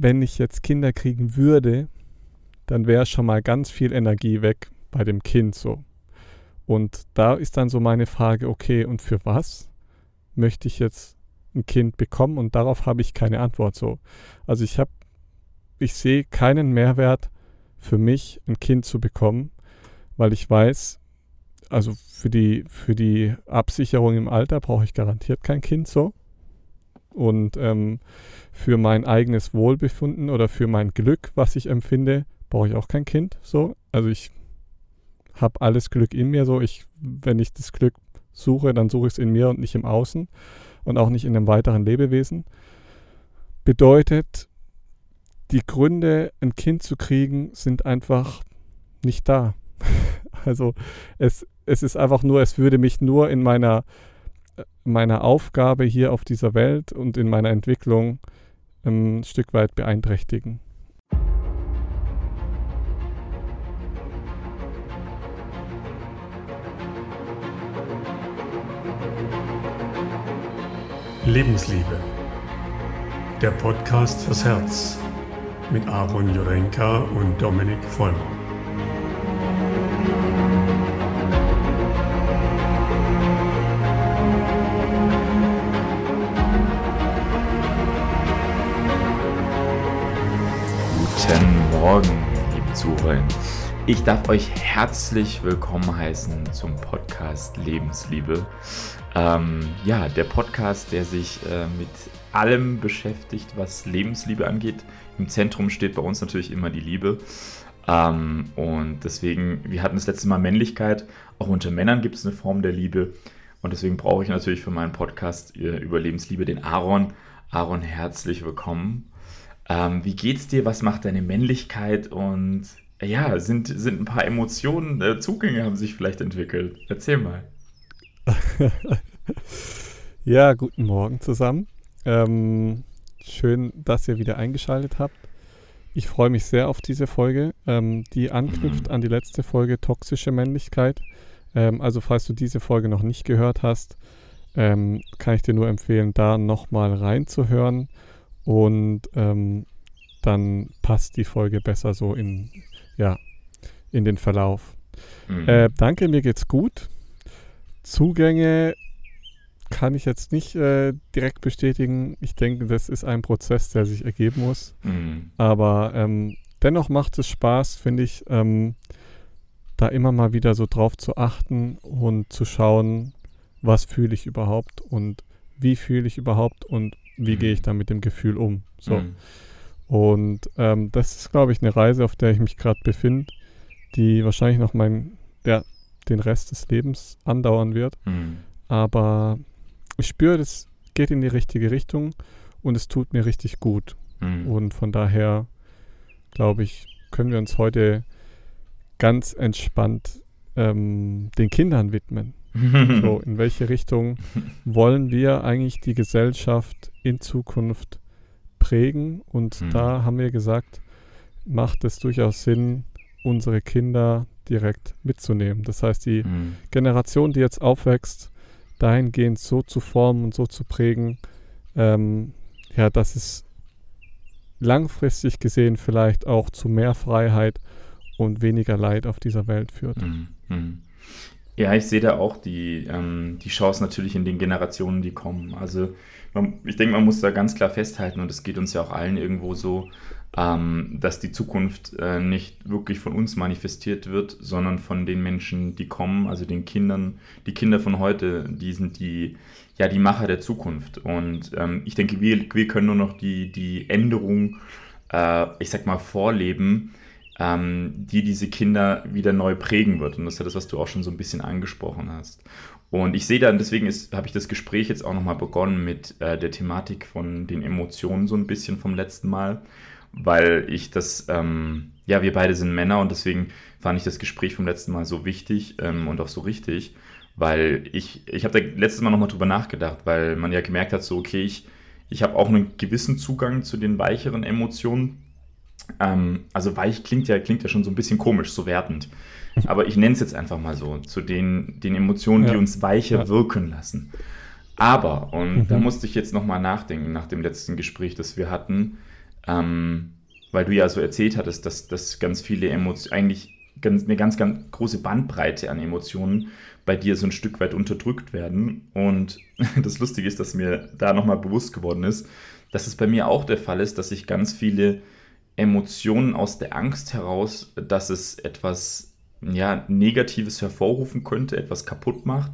wenn ich jetzt Kinder kriegen würde, dann wäre schon mal ganz viel Energie weg bei dem Kind so. Und da ist dann so meine Frage, okay, und für was möchte ich jetzt ein Kind bekommen? Und darauf habe ich keine Antwort so. Also ich habe, ich sehe keinen Mehrwert für mich, ein Kind zu bekommen, weil ich weiß, also für die, für die Absicherung im Alter brauche ich garantiert kein Kind so. Und ähm, für mein eigenes Wohlbefinden oder für mein Glück, was ich empfinde, brauche ich auch kein Kind so. Also ich habe alles Glück in mir so. Ich, wenn ich das Glück suche, dann suche ich es in mir und nicht im Außen und auch nicht in einem weiteren Lebewesen. Bedeutet, die Gründe, ein Kind zu kriegen, sind einfach nicht da. also es, es ist einfach nur, es würde mich nur in meiner, meiner Aufgabe hier auf dieser Welt und in meiner Entwicklung ein Stück weit beeinträchtigen. Lebensliebe. Der Podcast fürs Herz mit Aaron Jurenka und Dominik Vollmer. Guten Morgen, liebe Zuhörer. Ich darf euch herzlich willkommen heißen zum Podcast Lebensliebe. Ähm, ja, der Podcast, der sich äh, mit allem beschäftigt, was Lebensliebe angeht. Im Zentrum steht bei uns natürlich immer die Liebe. Ähm, und deswegen, wir hatten das letzte Mal Männlichkeit. Auch unter Männern gibt es eine Form der Liebe. Und deswegen brauche ich natürlich für meinen Podcast äh, über Lebensliebe den Aaron. Aaron, herzlich willkommen. Ähm, wie geht's dir? Was macht deine Männlichkeit? Und ja, sind, sind ein paar Emotionen, äh, Zugänge haben sich vielleicht entwickelt. Erzähl mal. ja, guten Morgen zusammen. Ähm, schön, dass ihr wieder eingeschaltet habt. Ich freue mich sehr auf diese Folge, ähm, die anknüpft mhm. an die letzte Folge Toxische Männlichkeit. Ähm, also falls du diese Folge noch nicht gehört hast, ähm, kann ich dir nur empfehlen, da nochmal reinzuhören und ähm, dann passt die Folge besser so in, ja, in den Verlauf. Mhm. Äh, danke, mir geht's gut. Zugänge kann ich jetzt nicht äh, direkt bestätigen. Ich denke, das ist ein Prozess, der sich ergeben muss. Mhm. Aber ähm, dennoch macht es Spaß, finde ich, ähm, da immer mal wieder so drauf zu achten und zu schauen, was fühle ich überhaupt und wie fühle ich überhaupt und wie mhm. gehe ich da mit dem Gefühl um. So. Mhm. Und ähm, das ist, glaube ich, eine Reise, auf der ich mich gerade befinde, die wahrscheinlich noch mein, ja, den Rest des Lebens andauern wird. Mhm. Aber ich spüre, das geht in die richtige Richtung und es tut mir richtig gut. Mhm. Und von daher, glaube ich, können wir uns heute ganz entspannt ähm, den Kindern widmen. so, in welche Richtung wollen wir eigentlich die Gesellschaft in Zukunft prägen? Und mhm. da haben wir gesagt, macht es durchaus Sinn, unsere Kinder direkt mitzunehmen. Das heißt, die mhm. Generation, die jetzt aufwächst, dahingehend so zu formen und so zu prägen, ähm, ja, dass es langfristig gesehen vielleicht auch zu mehr Freiheit und weniger Leid auf dieser Welt führt. Mhm. Ja, ich sehe da auch die, ähm, die Chance natürlich in den Generationen, die kommen. Also man, ich denke, man muss da ganz klar festhalten und es geht uns ja auch allen irgendwo so, ähm, dass die Zukunft äh, nicht wirklich von uns manifestiert wird, sondern von den Menschen, die kommen, also den Kindern. Die Kinder von heute, die sind die, ja, die Macher der Zukunft. Und ähm, ich denke, wir, wir können nur noch die, die Änderung, äh, ich sag mal, vorleben, ähm, die diese Kinder wieder neu prägen wird. Und das ist ja das, was du auch schon so ein bisschen angesprochen hast. Und ich sehe dann, deswegen habe ich das Gespräch jetzt auch nochmal begonnen mit äh, der Thematik von den Emotionen so ein bisschen vom letzten Mal weil ich das, ähm, ja, wir beide sind Männer und deswegen fand ich das Gespräch vom letzten Mal so wichtig ähm, und auch so richtig, weil ich, ich habe da letztes Mal nochmal drüber nachgedacht, weil man ja gemerkt hat, so, okay, ich, ich habe auch einen gewissen Zugang zu den weicheren Emotionen. Ähm, also weich klingt ja, klingt ja schon so ein bisschen komisch, so wertend. Aber ich nenne es jetzt einfach mal so, zu den, den Emotionen, ja. die uns weicher ja. wirken lassen. Aber, und mhm. da musste ich jetzt nochmal nachdenken nach dem letzten Gespräch, das wir hatten, ähm, weil du ja so erzählt hattest, dass, dass ganz viele Emotionen, eigentlich ganz, eine ganz, ganz große Bandbreite an Emotionen bei dir so ein Stück weit unterdrückt werden. Und das Lustige ist, dass mir da nochmal bewusst geworden ist, dass es bei mir auch der Fall ist, dass ich ganz viele Emotionen aus der Angst heraus, dass es etwas ja, Negatives hervorrufen könnte, etwas kaputt macht,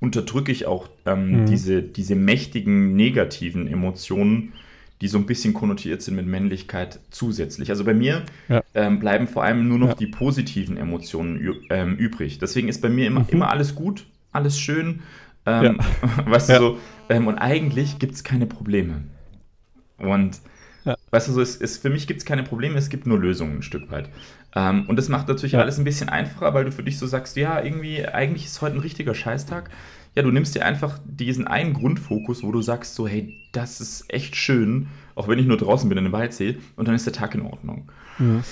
unterdrücke ich auch ähm, mhm. diese, diese mächtigen negativen Emotionen, die so ein bisschen konnotiert sind mit Männlichkeit zusätzlich. Also bei mir ja. ähm, bleiben vor allem nur noch ja. die positiven Emotionen ähm, übrig. Deswegen ist bei mir immer, mhm. immer alles gut, alles schön. Ähm, ja. Weißt du so, ähm, und eigentlich gibt es keine Probleme. Und weißt du so, es, es, für mich gibt es keine Probleme, es gibt nur Lösungen ein Stück weit. Ähm, und das macht natürlich alles ein bisschen einfacher, weil du für dich so sagst, ja, irgendwie, eigentlich ist heute ein richtiger Scheißtag ja, du nimmst dir einfach diesen einen Grundfokus, wo du sagst so, hey, das ist echt schön, auch wenn ich nur draußen bin in den Waldsee, und dann ist der Tag in Ordnung. Mhm.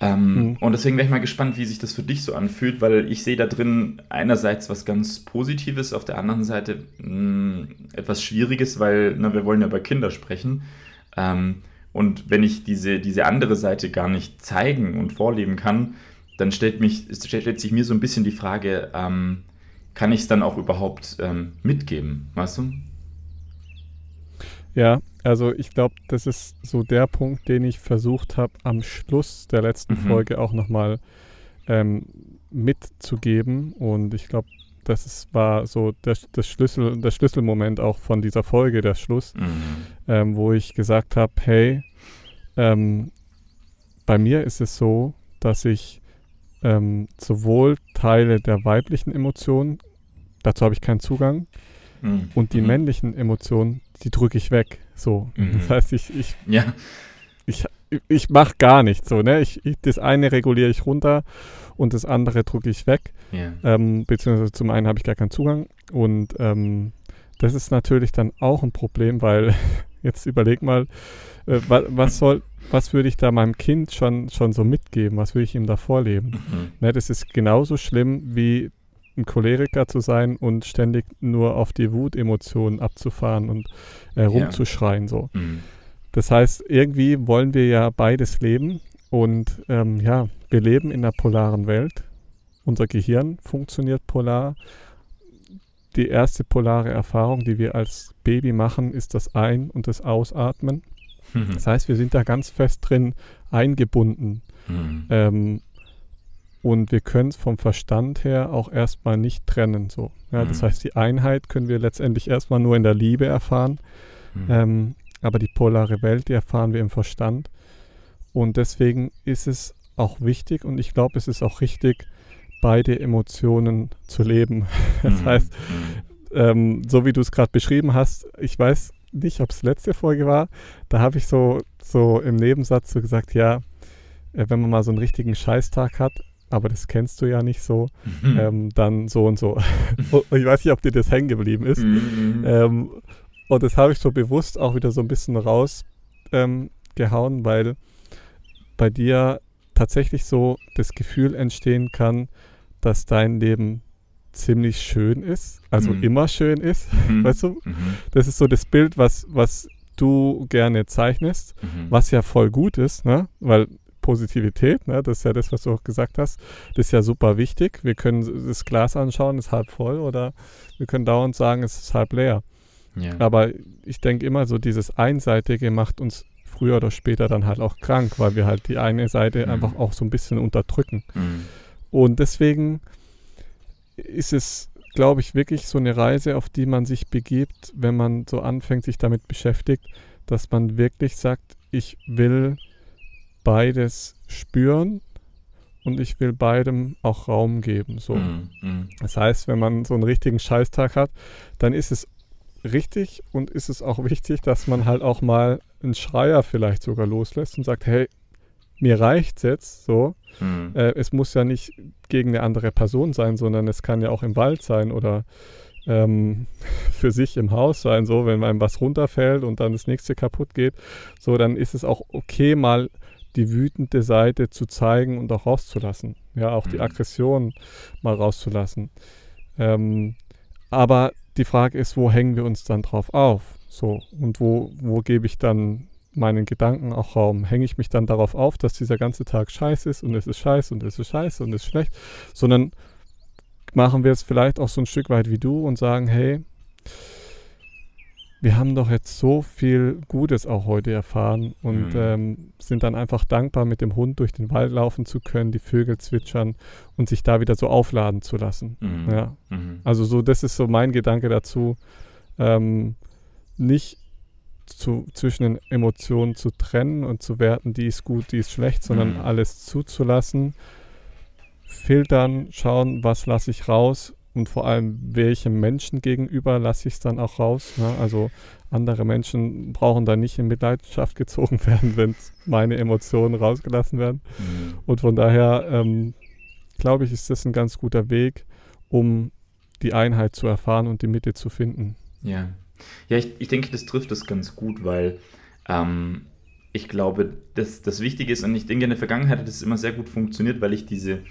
Ähm, mhm. Und deswegen wäre ich mal gespannt, wie sich das für dich so anfühlt, weil ich sehe da drin einerseits was ganz Positives, auf der anderen Seite mh, hm, etwas Schwieriges, weil na, wir wollen ja über Kinder sprechen. Ähm, und wenn ich diese, diese andere Seite gar nicht zeigen und vorleben kann, dann stellt, mich, stellt sich mir so ein bisschen die Frage, ähm, kann ich es dann auch überhaupt ähm, mitgeben, weißt du? Ja, also ich glaube, das ist so der Punkt, den ich versucht habe, am Schluss der letzten mhm. Folge auch nochmal ähm, mitzugeben. Und ich glaube, das ist, war so der, das Schlüssel, der Schlüsselmoment auch von dieser Folge, der Schluss, mhm. Ähm, wo ich gesagt habe, hey, ähm, bei mir ist es so, dass ich ähm, sowohl Teile der weiblichen Emotionen, dazu habe ich keinen Zugang, mhm. und die mhm. männlichen Emotionen, die drücke ich weg. So. Mhm. Das heißt, ich, ich, ja. ich, ich mache gar nichts so, ne? Ich, ich, das eine reguliere ich runter und das andere drücke ich weg. Ja. Ähm, beziehungsweise zum einen habe ich gar keinen Zugang. Und ähm, das ist natürlich dann auch ein Problem, weil jetzt überleg mal, äh, was, was soll, was würde ich da meinem Kind schon, schon so mitgeben? Was würde ich ihm da vorleben? Mhm. Ne, das ist genauso schlimm wie ein Choleriker zu sein und ständig nur auf die Wutemotionen abzufahren und äh, rumzuschreien. So. Mhm. Das heißt, irgendwie wollen wir ja beides leben und ähm, ja, wir leben in einer polaren Welt. Unser Gehirn funktioniert polar. Die erste polare Erfahrung, die wir als Baby machen, ist das Ein- und das Ausatmen. Mhm. Das heißt, wir sind da ganz fest drin eingebunden. Mhm. Ähm, und wir können es vom Verstand her auch erstmal nicht trennen. So. Ja, mhm. Das heißt, die Einheit können wir letztendlich erstmal nur in der Liebe erfahren. Mhm. Ähm, aber die polare Welt, die erfahren wir im Verstand. Und deswegen ist es auch wichtig und ich glaube, es ist auch richtig, beide Emotionen zu leben. Das mhm. heißt, mhm. ähm, so wie du es gerade beschrieben hast, ich weiß nicht, ob es letzte Folge war, da habe ich so, so im Nebensatz so gesagt, ja, äh, wenn man mal so einen richtigen Scheißtag hat, aber das kennst du ja nicht so, mhm. ähm, dann so und so. und ich weiß nicht, ob dir das hängen geblieben ist. Mhm. Ähm, und das habe ich so bewusst auch wieder so ein bisschen rausgehauen, ähm, weil bei dir tatsächlich so das Gefühl entstehen kann, dass dein Leben ziemlich schön ist, also mhm. immer schön ist, mhm. weißt du? Mhm. Das ist so das Bild, was, was du gerne zeichnest, mhm. was ja voll gut ist, ne? Weil Positivität, ne? das ist ja das, was du auch gesagt hast, das ist ja super wichtig. Wir können das Glas anschauen, ist halb voll oder wir können dauernd sagen, es ist halb leer. Ja. Aber ich denke immer so, dieses Einseitige macht uns früher oder später dann halt auch krank, weil wir halt die eine Seite mhm. einfach auch so ein bisschen unterdrücken. Und deswegen ist es, glaube ich, wirklich so eine Reise, auf die man sich begibt, wenn man so anfängt, sich damit beschäftigt, dass man wirklich sagt, ich will beides spüren und ich will beidem auch Raum geben. So. Mm, mm. Das heißt, wenn man so einen richtigen Scheißtag hat, dann ist es richtig und ist es auch wichtig, dass man halt auch mal einen Schreier vielleicht sogar loslässt und sagt, hey, mir reicht's jetzt so. Mhm. Äh, es muss ja nicht gegen eine andere Person sein, sondern es kann ja auch im Wald sein oder ähm, für sich im Haus sein, so, wenn einem was runterfällt und dann das nächste kaputt geht, so, dann ist es auch okay, mal die wütende Seite zu zeigen und auch rauszulassen. Ja, auch mhm. die Aggression mal rauszulassen. Ähm, aber die Frage ist, wo hängen wir uns dann drauf auf? So, und wo, wo gebe ich dann meinen Gedanken auch Raum. Hänge ich mich dann darauf auf, dass dieser ganze Tag scheiße ist und es ist scheiße und es ist scheiße und es ist schlecht, sondern machen wir es vielleicht auch so ein Stück weit wie du und sagen, hey, wir haben doch jetzt so viel Gutes auch heute erfahren und Mhm. ähm, sind dann einfach dankbar, mit dem Hund durch den Wald laufen zu können, die Vögel zwitschern und sich da wieder so aufladen zu lassen. Mhm. Ja, Mhm. also so, das ist so mein Gedanke dazu, ähm, nicht zu, zwischen den Emotionen zu trennen und zu werten, die ist gut, die ist schlecht, sondern Mhm. alles zuzulassen, filtern, schauen, was lasse ich raus und vor allem, welchem Menschen gegenüber lasse ich es dann auch raus. Ne? Also andere Menschen brauchen da nicht in Mitleidenschaft gezogen werden, wenn meine Emotionen rausgelassen werden. Mhm. Und von daher ähm, glaube ich, ist das ein ganz guter Weg, um die Einheit zu erfahren und die Mitte zu finden. Ja, ja ich, ich denke, das trifft es ganz gut, weil ähm, ich glaube, dass das Wichtige ist, und ich denke, in der Vergangenheit hat es immer sehr gut funktioniert, weil ich diese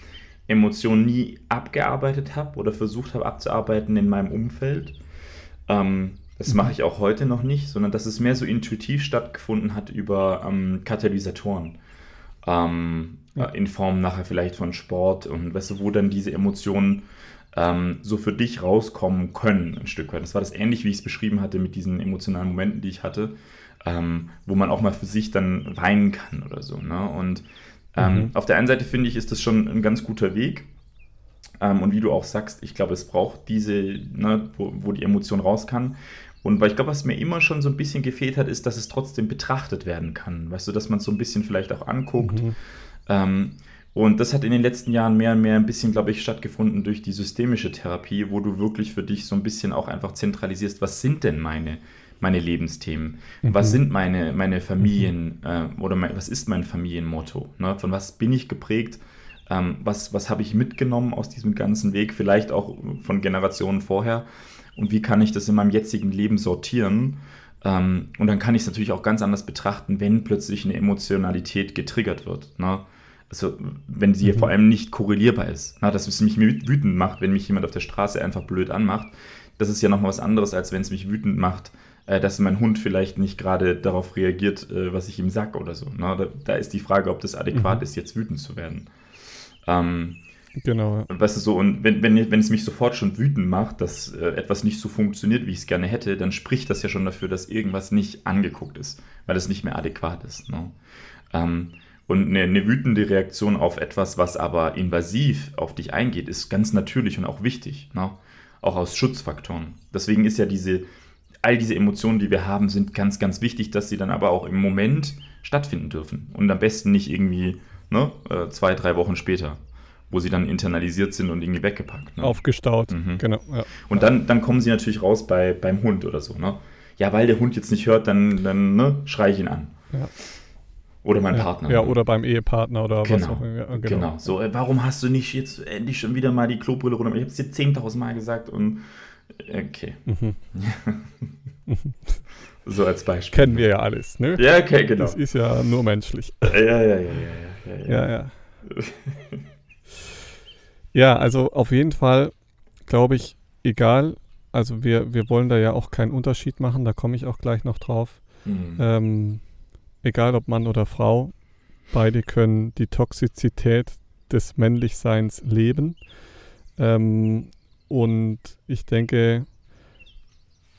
Emotionen nie abgearbeitet habe oder versucht habe abzuarbeiten in meinem Umfeld. Ähm, das Mhm. mache ich auch heute noch nicht, sondern dass es mehr so intuitiv stattgefunden hat über ähm, Katalysatoren. Ähm, Ja. In Form nachher vielleicht von Sport und weißt du, wo dann diese Emotionen ähm, so für dich rauskommen können, ein Stück weit. Das war das ähnlich, wie ich es beschrieben hatte mit diesen emotionalen Momenten, die ich hatte, ähm, wo man auch mal für sich dann weinen kann oder so. Ne? Und ähm, Mhm. auf der einen Seite finde ich, ist das schon ein ganz guter Weg. Ähm, und wie du auch sagst, ich glaube, es braucht diese, ne, wo, wo die Emotion raus kann. Und weil ich glaube, was mir immer schon so ein bisschen gefehlt hat, ist, dass es trotzdem betrachtet werden kann. Weißt du, dass man es so ein bisschen vielleicht auch anguckt. Mhm. Ähm, und das hat in den letzten Jahren mehr und mehr ein bisschen, glaube ich, stattgefunden durch die systemische Therapie, wo du wirklich für dich so ein bisschen auch einfach zentralisierst, was sind denn meine, meine Lebensthemen? Was Mhm. sind meine, meine Familien äh, oder mein, was ist mein Familienmotto? Ne? Von was bin ich geprägt? Ähm, was was habe ich mitgenommen aus diesem ganzen Weg? Vielleicht auch von Generationen vorher? Und wie kann ich das in meinem jetzigen Leben sortieren? Ähm, und dann kann ich es natürlich auch ganz anders betrachten, wenn plötzlich eine Emotionalität getriggert wird. Ne? Also wenn sie Mhm. vor allem nicht korrelierbar ist. Na, dass es mich wü- wütend macht, wenn mich jemand auf der Straße einfach blöd anmacht. Das ist ja nochmal was anderes, als wenn es mich wütend macht, äh, dass mein Hund vielleicht nicht gerade darauf reagiert, äh, was ich ihm sag oder so. Na, da, da ist die Frage, ob das adäquat Mhm. ist, jetzt wütend zu werden. Ähm, Genau. ja. Weißt du so, und wenn, wenn, wenn es mich sofort schon wütend macht, dass äh, etwas nicht so funktioniert, wie ich es gerne hätte, dann spricht das ja schon dafür, dass irgendwas nicht angeguckt ist, weil es nicht mehr adäquat ist. Ne? Ähm, und eine, eine wütende Reaktion auf etwas, was aber invasiv auf dich eingeht, ist ganz natürlich und auch wichtig. Ne? Auch aus Schutzfaktoren. Deswegen ist ja diese, all diese Emotionen, die wir haben, sind ganz, ganz wichtig, dass sie dann aber auch im Moment stattfinden dürfen. Und am besten nicht irgendwie ne, äh, zwei, drei Wochen später, wo sie dann internalisiert sind und irgendwie weggepackt. Ne? Aufgestaut. Mhm. Genau. Ja. Und dann, dann kommen sie natürlich raus bei, beim Hund oder so. Ne? Ja, weil der Hund jetzt nicht hört, dann, dann ne, schreie ich ihn an. Ja. Oder mein ja. Partner. Ja, ne? oder beim Ehepartner oder was Genau, auch immer. Genau. genau. So, äh, warum hast du nicht jetzt endlich schon wieder mal die Klobrille runter? Ich habe es dir 10.000 Mal gesagt und äh, okay. Mhm. So als Beispiel. Kennen wir ja alles, ne? Ja, okay, genau. Das ist ja nur menschlich. Ja, ja, ja, ja, ja, ja, Ja, ja. ja, also auf jeden Fall glaube ich, egal, also wir, wir wollen da ja auch keinen Unterschied machen, da komme ich auch gleich noch drauf. Mhm. Ähm, egal ob Mann oder Frau, beide können die Toxizität des Männlichseins leben. Ähm, und ich denke,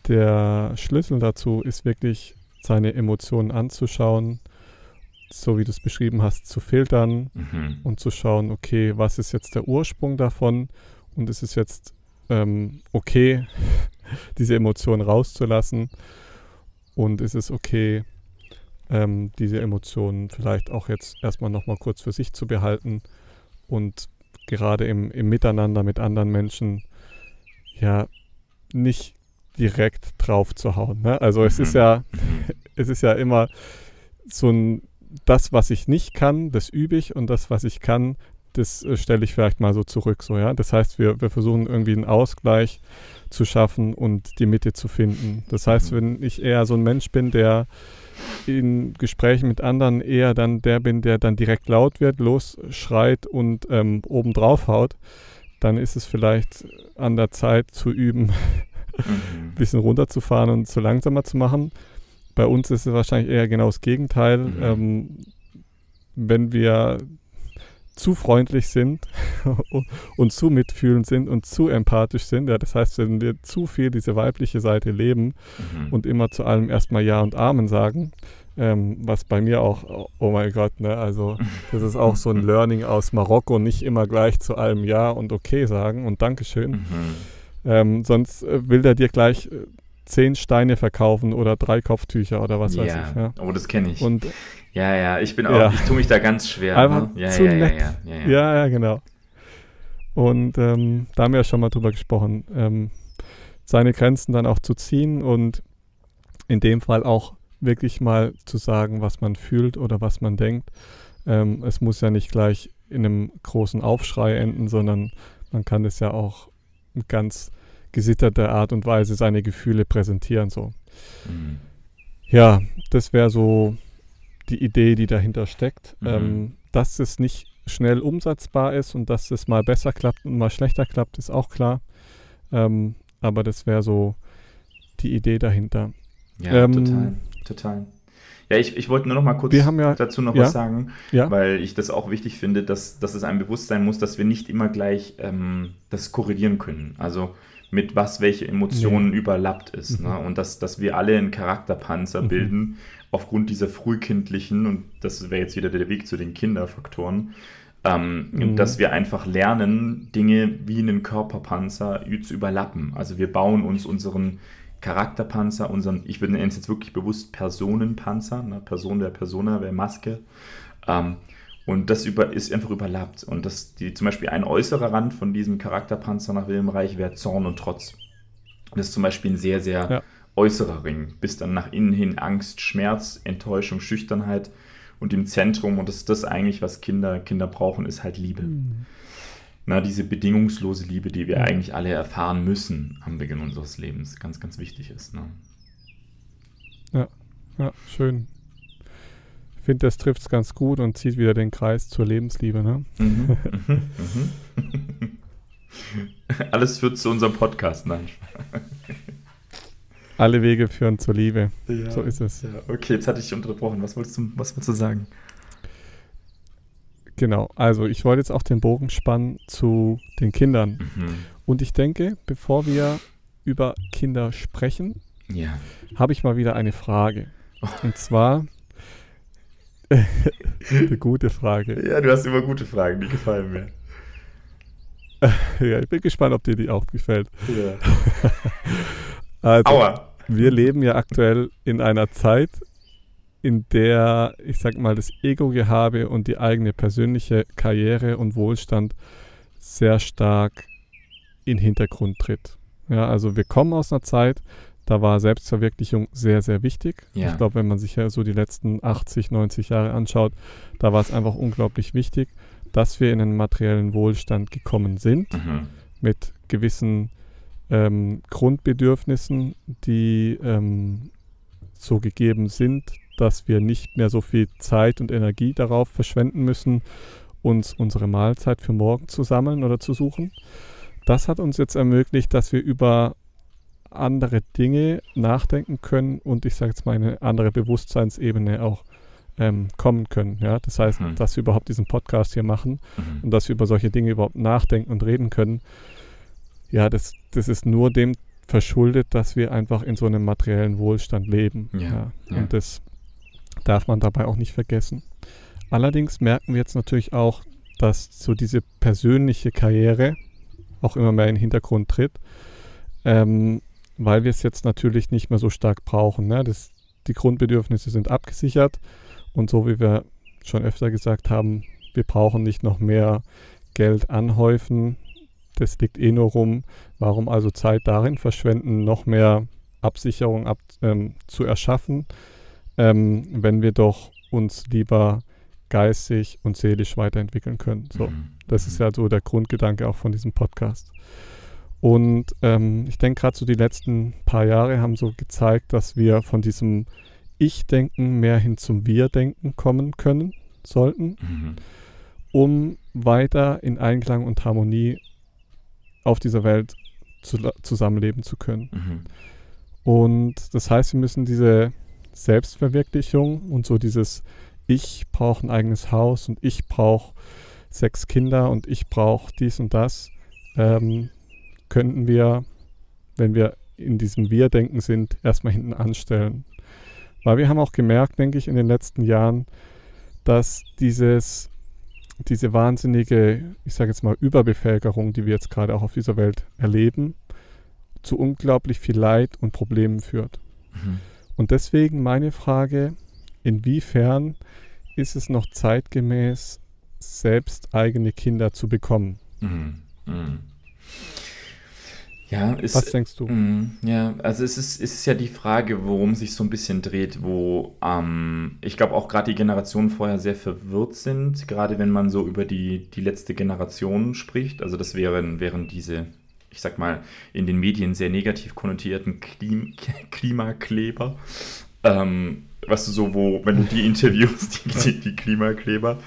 der Schlüssel dazu ist wirklich, seine Emotionen anzuschauen, so wie du es beschrieben hast, zu filtern Mhm. und zu schauen, okay, was ist jetzt der Ursprung davon und ist es jetzt ähm, okay, diese Emotionen rauszulassen und ist es okay, ähm, diese Emotionen vielleicht auch jetzt erstmal nochmal kurz für sich zu behalten und gerade im, im Miteinander mit anderen Menschen ja nicht direkt drauf zu hauen. Ne? Also es ist Mhm. ja, Mhm. es ist ja immer so ein, das, was ich nicht kann, das übe ich und das, was ich kann, das äh, stelle ich vielleicht mal so zurück. So, ja? Das heißt, wir, wir versuchen irgendwie einen Ausgleich zu schaffen und die Mitte zu finden. Das heißt, Mhm. wenn ich eher so ein Mensch bin, der in Gesprächen mit anderen eher dann der bin, der dann direkt laut wird, losschreit und ähm, oben drauf haut, dann ist es vielleicht an der Zeit zu üben, Mhm. ein bisschen runterzufahren und zu langsamer zu machen. bei uns ist es wahrscheinlich eher genau das Gegenteil. Mhm. Ähm, wenn wir zu freundlich sind und zu mitfühlend sind und zu empathisch sind, ja, das heißt, wenn wir zu viel diese weibliche Seite leben Mhm. und immer zu allem erstmal Ja und Amen sagen, ähm, was bei mir auch, oh- mein Gott, ne, also das ist auch so ein Learning aus Marokko, nicht immer gleich zu allem Ja und Okay sagen und Dankeschön. Mhm. Ähm, sonst äh, will der dir gleich äh, zehn Steine verkaufen oder drei Kopftücher oder was weiß ja. ich. Ja. Oh, das kenne ich. Und ja, ja, ich bin auch, Ja. ich tue mich da ganz schwer. Einfach ne? ja, zu ja, nett. Ja, ja, ja, ja. genau. Und ähm, da haben wir ja schon mal drüber gesprochen, ähm, seine Grenzen dann auch zu ziehen und in dem Fall auch wirklich mal zu sagen, was man fühlt oder was man denkt. Ähm, es muss ja nicht gleich in einem großen Aufschrei enden, sondern man kann es ja auch ganz gesitterter Art und Weise seine Gefühle präsentieren. So. Mhm. Ja, das wäre so die Idee, die dahinter steckt. Mhm. Ähm, dass es nicht schnell umsetzbar ist und dass es mal besser klappt und mal schlechter klappt, ist auch klar. Ähm, aber das wäre so die Idee dahinter. Ja, Ähm, total, total. Ja, ich, ich wollte nur noch mal kurz Wir haben ja- dazu noch ja. was sagen, Ja, weil ich das auch wichtig finde, dass, dass es einem bewusst sein muss, dass wir nicht immer gleich ähm, das korrelieren können. Also mit was welche Emotionen überlappt ist. Mhm. Ne? Und dass, dass wir alle einen Charakterpanzer Mhm. bilden aufgrund dieser frühkindlichen, und das wäre jetzt wieder der Weg zu den Kinderfaktoren, ähm, Mhm. dass wir einfach lernen, Dinge wie einen Körperpanzer zu überlappen. Also wir bauen uns unseren Charakterpanzer, unseren, ich würde es jetzt wirklich bewusst Personenpanzer, ne? Person der Persona wäre Maske. Ähm, und das über, ist einfach überlappt. Und das, die, zum Beispiel ein äußerer Rand von diesem Charakterpanzer nach Wilhelm Reich wäre Zorn und Trotz. Das ist zum Beispiel ein sehr, sehr Ja. äußerer Ring. Bis dann nach innen hin Angst, Schmerz, Enttäuschung, Schüchternheit. Und im Zentrum, und das ist das eigentlich, was Kinder, Kinder brauchen, ist halt Liebe. Mhm. Na, diese bedingungslose Liebe, die wir Ja. eigentlich alle erfahren müssen am Beginn unseres Lebens, ganz, ganz wichtig ist. Ne? ja, schön. Ich finde, das trifft es ganz gut und zieht wieder den Kreis zur Lebensliebe. Ne? Mhm. Mhm. Mhm. Alles führt zu unserem Podcast, nein. Alle Wege führen zur Liebe. Ja. So ist es. Ja, okay, jetzt hatte ich dich unterbrochen. Was wolltest du, was wolltest du sagen? Genau. Also ich wollte jetzt auch den Bogen spannen zu den Kindern. Mhm. Und ich denke, bevor wir über Kinder sprechen, Ja. habe ich mal wieder eine Frage. Und zwar eine gute Frage. Ja, du hast immer gute Fragen, die gefallen mir. Ja, ich bin gespannt, ob dir die auch gefällt. Ja. Also, Aua. wir leben ja aktuell in einer Zeit, in der, ich sag mal, das Ego-Gehabe und die eigene persönliche Karriere und Wohlstand sehr stark in den Hintergrund tritt. Ja, also wir kommen aus einer Zeit, da war Selbstverwirklichung sehr, sehr wichtig. Ja. Ich glaube, wenn man sich ja so die letzten 80, 90 Jahre anschaut, da war es einfach unglaublich wichtig, dass wir in einen materiellen Wohlstand gekommen sind Mhm. mit gewissen ähm, Grundbedürfnissen, die ähm, so gegeben sind, dass wir nicht mehr so viel Zeit und Energie darauf verschwenden müssen, uns unsere Mahlzeit für morgen zu sammeln oder zu suchen. Das hat uns jetzt ermöglicht, dass wir über andere Dinge nachdenken können und ich sage jetzt mal eine andere Bewusstseinsebene auch ähm, kommen können. Ja? Das heißt, Mhm. dass wir überhaupt diesen Podcast hier machen Mhm. und dass wir über solche Dinge überhaupt nachdenken und reden können, ja, das, das ist nur dem verschuldet, dass wir einfach in so einem materiellen Wohlstand leben. Ja, ja. Und das darf man dabei auch nicht vergessen. Allerdings merken wir jetzt natürlich auch, dass so diese persönliche Karriere auch immer mehr in den Hintergrund tritt, ähm, weil wir es jetzt natürlich nicht mehr so stark brauchen. Ne? Das, die Grundbedürfnisse sind abgesichert und so wie wir schon öfter gesagt haben, wir brauchen nicht noch mehr Geld anhäufen. Das liegt eh nur rum. Warum also Zeit darin verschwenden, noch mehr Absicherung ab, ähm, zu erschaffen, ähm, wenn wir doch uns lieber geistig und seelisch weiterentwickeln können. So, Mhm. das ist ja so der Grundgedanke auch von diesem Podcast. Und ähm, ich denke, gerade so die letzten paar Jahre haben so gezeigt, dass wir von diesem Ich-Denken mehr hin zum Wir-Denken kommen können sollten, Mhm. um weiter in Einklang und Harmonie auf dieser Welt zu, zusammenleben zu können. Mhm. Und das heißt, wir müssen diese Selbstverwirklichung und so dieses Ich brauche ein eigenes Haus und ich brauche sechs Kinder und ich brauche dies und das, ähm, könnten wir, wenn wir in diesem Wir-Denken sind, erstmal hinten anstellen. Weil wir haben auch gemerkt, denke ich, in den letzten Jahren, dass dieses, diese wahnsinnige, ich sage jetzt mal, Überbevölkerung, die wir jetzt gerade auch auf dieser Welt erleben, zu unglaublich viel Leid und Problemen führt. Mhm. Und deswegen meine Frage, inwiefern ist es noch zeitgemäß, selbst eigene Kinder zu bekommen? Mhm. Mhm. Ja, ist, Was denkst du? Mh, ja, also es ist, es ist ja die Frage, worum sich so ein bisschen dreht, wo ähm, ich glaube auch gerade die Generationen vorher sehr verwirrt sind, gerade wenn man so über die, die letzte Generation spricht. Also das wären, wären diese, ich sag mal, in den Medien sehr negativ konnotierten Klim Klimakleber. Ähm, was du so, wo, wenn du die interviewst, die, die Klimakleber,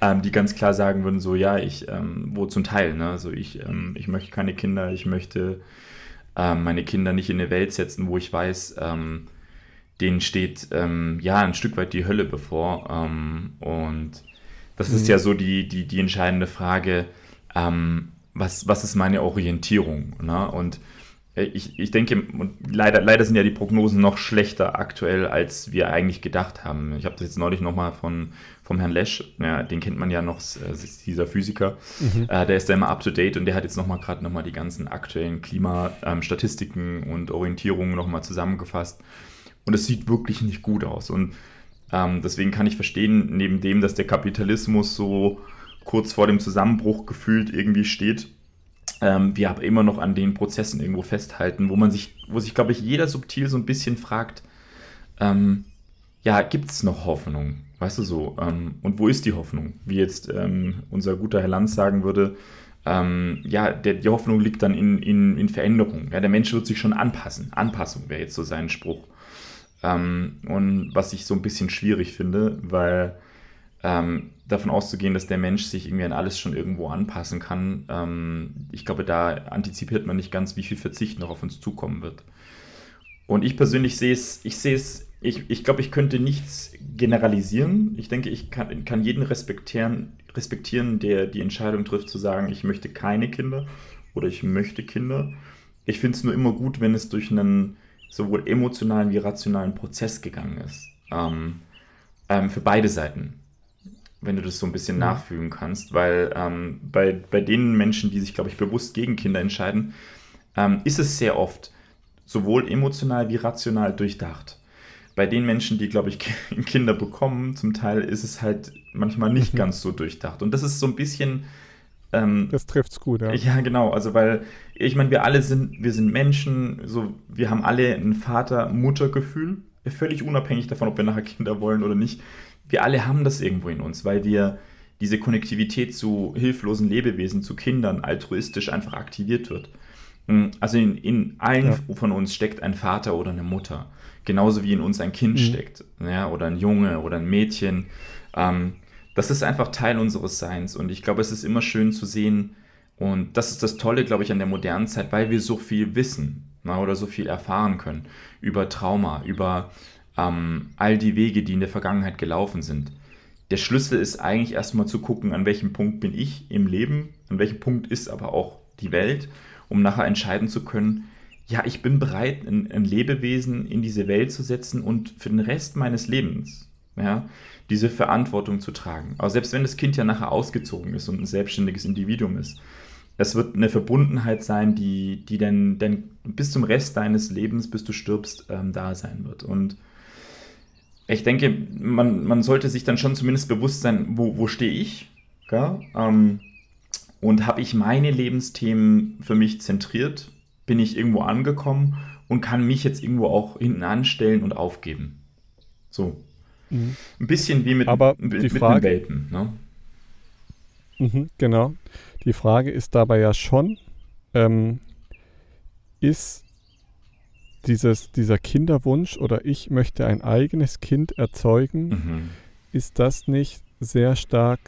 ähm, die ganz klar sagen würden, so, ja, ich, ähm, wo zum Teil, ne, also ich, ähm, ich möchte keine Kinder, ich möchte ähm, meine Kinder nicht in eine Welt setzen, wo ich weiß, ähm, denen steht, ähm, ja, ein Stück weit die Hölle bevor. und das mhm. ist ja so die, die, die entscheidende Frage, was, was ist meine Orientierung, ne, und ich, ich denke, leider, leider sind ja die Prognosen noch schlechter aktuell, als wir eigentlich gedacht haben. Ich habe das jetzt neulich nochmal von vom Herrn Lesch, ja, den kennt man ja noch, äh, dieser Physiker, mhm. äh, der ist da immer up to date und der hat jetzt nochmal gerade nochmal die ganzen aktuellen Klimastatistiken ähm, und Orientierungen nochmal zusammengefasst. Und es sieht wirklich nicht gut aus. Und ähm, deswegen kann ich verstehen, neben dem, dass der Kapitalismus so kurz vor dem Zusammenbruch gefühlt irgendwie steht, ähm, wir aber immer noch an den Prozessen irgendwo festhalten, wo man sich, wo sich, glaube ich, jeder subtil so ein bisschen fragt, ähm, ja, gibt es noch Hoffnung? Weißt du so? Ähm, und wo ist die Hoffnung? Wie jetzt ähm, unser guter Herr Lanz sagen würde, ähm, ja, der, die Hoffnung liegt dann in, in, in Veränderung. Ja, der Mensch wird sich schon anpassen. Anpassung wäre jetzt so sein Spruch. Ähm, und was ich so ein bisschen schwierig finde, weil ähm, davon auszugehen, dass der Mensch sich irgendwie an alles schon irgendwo anpassen kann, ähm, ich glaube, da antizipiert man nicht ganz, wie viel Verzicht noch auf uns zukommen wird. Und ich persönlich sehe es, ich sehe es, ich, ich glaube, ich könnte nichts generalisieren. Ich denke, ich kann, kann jeden respektieren, respektieren, der die Entscheidung trifft, zu sagen, ich möchte keine Kinder oder ich möchte Kinder. Ich finde es nur immer gut, wenn es durch einen sowohl emotionalen wie rationalen Prozess gegangen ist. Ähm, ähm, für beide Seiten wenn du das so ein bisschen mhm. nachfühlen kannst, weil ähm, bei, bei den Menschen, die sich, glaube ich, bewusst gegen Kinder entscheiden, ähm, ist es sehr oft sowohl emotional wie rational durchdacht. Bei den Menschen, die, glaube ich, Kinder bekommen, zum Teil ist es halt manchmal nicht mhm. ganz so durchdacht. Und das ist so ein bisschen. Ähm, das trifft's gut, ja. Ja, genau. Also, weil ich meine, wir alle sind, wir sind Menschen, so, wir haben alle ein Vater-Mutter-Gefühl, völlig unabhängig davon, ob wir nachher Kinder wollen oder nicht wir alle haben das irgendwo in uns, weil wir diese Konnektivität zu hilflosen Lebewesen, zu Kindern altruistisch einfach aktiviert wird. Mm, also in, in allen ja. von uns steckt ein Vater oder eine Mutter. Genauso wie in uns ein Kind mhm. steckt. Ja, oder ein Junge oder ein Mädchen. Ähm, das ist einfach Teil unseres Seins. Und ich glaube, es ist immer schön zu sehen. Und das ist das Tolle, glaube ich, an der modernen Zeit, weil wir so viel wissen na, oder so viel erfahren können über Trauma, über ähm, all die Wege, die in der Vergangenheit gelaufen sind. Der Schlüssel ist eigentlich erstmal zu gucken, an welchem Punkt bin ich im Leben, an welchem Punkt ist aber auch die Welt, um nachher entscheiden zu können, ja, ich bin bereit, ein, ein Lebewesen in diese Welt zu setzen und für den Rest meines Lebens ja, diese Verantwortung zu tragen. Aber selbst wenn das Kind ja nachher ausgezogen ist und ein selbstständiges Individuum ist, es wird eine Verbundenheit sein, die, die dann, dann bis zum Rest deines Lebens, bis du stirbst, ähm, da sein wird. Und ich denke, man, man sollte sich dann schon zumindest bewusst sein, wo, wo stehe ich? Ähm, und habe ich meine Lebensthemen für mich zentriert? Bin ich irgendwo angekommen und kann mich jetzt irgendwo auch hinten anstellen und aufgeben? So. Mhm. Ein bisschen wie mit, Aber mit, die Frage, mit Welpen. Ne? Mhm, genau. Die Frage ist dabei ja schon, ähm, ist dieses, dieser Kinderwunsch oder ich möchte ein eigenes Kind erzeugen, mhm. ist das nicht sehr stark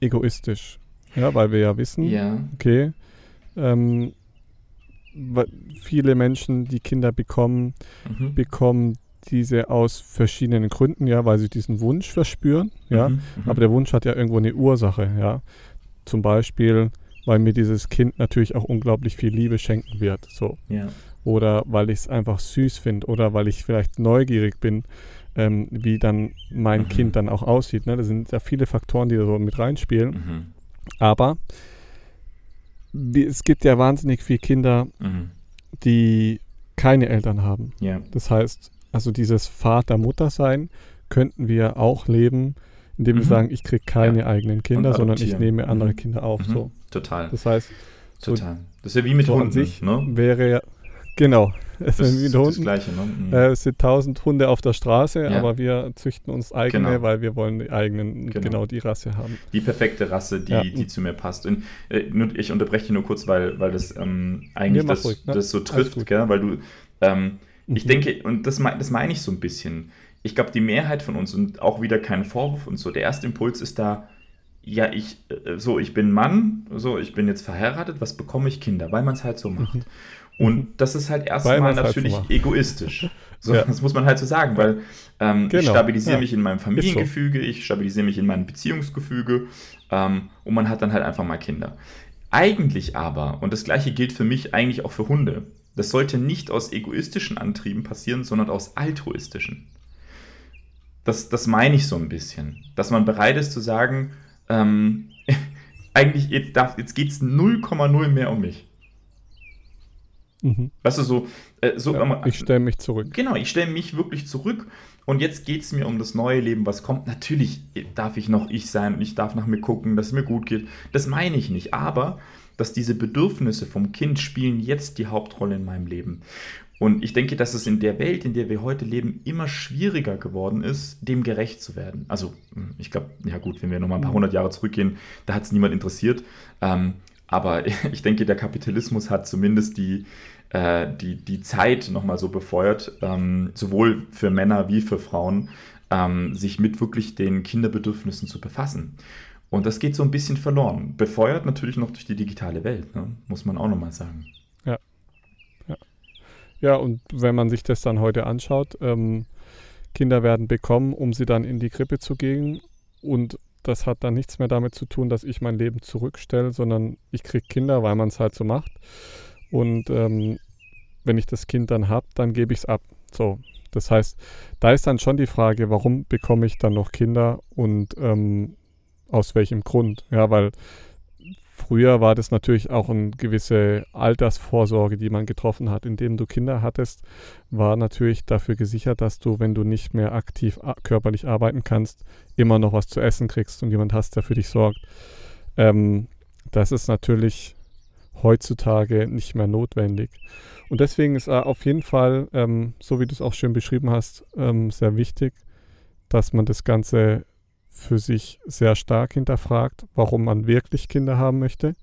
egoistisch? Ja, weil wir ja wissen, ja. okay, ähm, viele Menschen, die Kinder bekommen, mhm. bekommen diese aus verschiedenen Gründen, ja, weil sie diesen Wunsch verspüren, ja. Mhm, mhm. Aber der Wunsch hat ja irgendwo eine Ursache, ja. Zum Beispiel, weil mir dieses Kind natürlich auch unglaublich viel Liebe schenken wird, so. ja. Oder weil ich es einfach süß finde oder weil ich vielleicht neugierig bin, ähm, wie dann mein Mhm. Kind dann auch aussieht. Ne? Das sind ja viele Faktoren, die da so mit reinspielen. Mhm. Aber wie, es gibt ja wahnsinnig viele Kinder, Mhm. die keine Eltern haben. Ja. Das heißt, also dieses Vater-Mutter-Sein könnten wir auch leben, indem wir Mhm. sagen, ich kriege keine Ja. eigenen Kinder, sondern ich nehme andere Mhm. Kinder auf. Mhm. So. Total. Das heißt, so- Total. Das ist ja wie mit so an Hunden. sich ne? wäre ja, genau, es Das sind wie ist das. Gleiche. Ne? Mhm. Äh, es sind tausend Hunde auf der Straße, Ja. aber wir züchten uns eigene, Genau. weil wir wollen die eigenen, Genau. genau, die Rasse haben. Die perfekte Rasse, die, Ja. die zu mir passt. Und äh, ich unterbreche dich nur kurz, weil, weil das ähm, eigentlich das, ruhig, ne? das so trifft, gell? weil du, ähm, ich Mhm. denke, und das, mei- das meine ich so ein bisschen. Ich glaube, die Mehrheit von uns, und auch wieder kein Vorwurf und so, der erste Impuls ist da, ja, ich, äh, so, ich bin Mann, so, ich bin jetzt verheiratet, was bekomme ich Kinder? Weil man es halt so macht. Mhm. Und das ist halt erstmal man's halt so natürlich egoistisch. So, Ja. Das muss man halt so sagen, weil ähm, ich Genau, stabilisiere ja. mich in meinem Familiengefüge, ich stabilisiere mich in meinem Beziehungsgefüge ähm, und man hat dann halt einfach mal Kinder. Eigentlich aber, und das gleiche gilt für mich eigentlich auch für Hunde, das sollte nicht aus egoistischen Antrieben passieren, sondern aus altruistischen. Das, das meine ich so ein bisschen. Dass man bereit ist zu sagen, ähm, eigentlich jetzt, jetzt geht es 0,0 mehr um mich. Mhm. Weißt du, so, äh, so Ja, ich stelle mich zurück. Genau, ich stelle mich wirklich zurück und jetzt geht es mir um das neue Leben, was kommt. Natürlich darf ich noch ich sein und ich darf nach mir gucken, dass es mir gut geht. Das meine ich nicht, aber dass diese Bedürfnisse vom Kind spielen jetzt die Hauptrolle in meinem Leben. Und ich denke, dass es in der Welt, in der wir heute leben, immer schwieriger geworden ist, dem gerecht zu werden. Also, ich glaube, ja gut, wenn wir nochmal ein paar hundert Jahre zurückgehen, da hat es niemand interessiert. Ähm, aber ich denke, der Kapitalismus hat zumindest die, äh, die, die Zeit nochmal so befeuert, ähm, sowohl für Männer wie für Frauen, ähm, sich mit wirklich den Kinderbedürfnissen zu befassen. Und das geht so ein bisschen verloren. Befeuert natürlich noch durch die digitale Welt, ne? muss man auch nochmal sagen. Ja, und wenn man sich das dann heute anschaut, ähm, Kinder werden bekommen, um sie dann in die Krippe zu gehen. Und das hat dann nichts mehr damit zu tun, dass ich mein Leben zurückstelle, sondern ich kriege Kinder, weil man es halt so macht. Und ähm, wenn ich das Kind dann habe, dann gebe ich es ab. So. Das heißt, da ist dann schon die Frage, warum bekomme ich dann noch Kinder und ähm, aus welchem Grund? Ja, weil früher war das natürlich auch eine gewisse Altersvorsorge, die man getroffen hat. Indem du Kinder hattest, war natürlich dafür gesichert, dass du, wenn du nicht mehr aktiv körperlich arbeiten kannst, immer noch was zu essen kriegst und jemand hast, der für dich sorgt. Ähm, das ist natürlich heutzutage nicht mehr notwendig. Und deswegen ist äh, auf jeden Fall, ähm, so wie du es auch schön beschrieben hast, ähm, sehr wichtig, dass man das Ganze für sich sehr stark hinterfragt, warum man wirklich Kinder haben möchte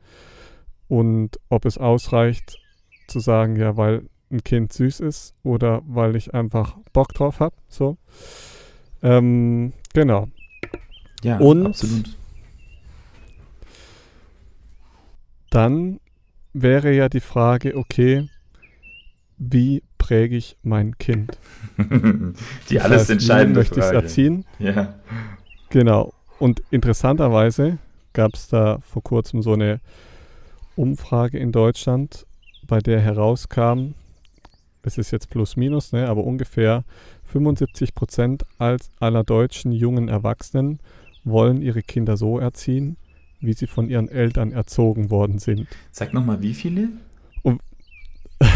und ob es ausreicht zu sagen, ja, weil ein Kind süß ist oder weil ich einfach Bock drauf habe. So. Ähm, genau. Ja, Und- absolut. Dann wäre ja die Frage, okay, wie präge ich mein Kind? die Das alles heißt, entscheidende möchte ich es erziehen? Ja. Genau. Und interessanterweise gab es da vor kurzem so eine Umfrage in Deutschland, bei der herauskam, es ist jetzt plus minus, ne, aber ungefähr 75 Prozent aller deutschen jungen Erwachsenen wollen ihre Kinder so erziehen, wie sie von ihren Eltern erzogen worden sind. Sag nochmal, wie viele?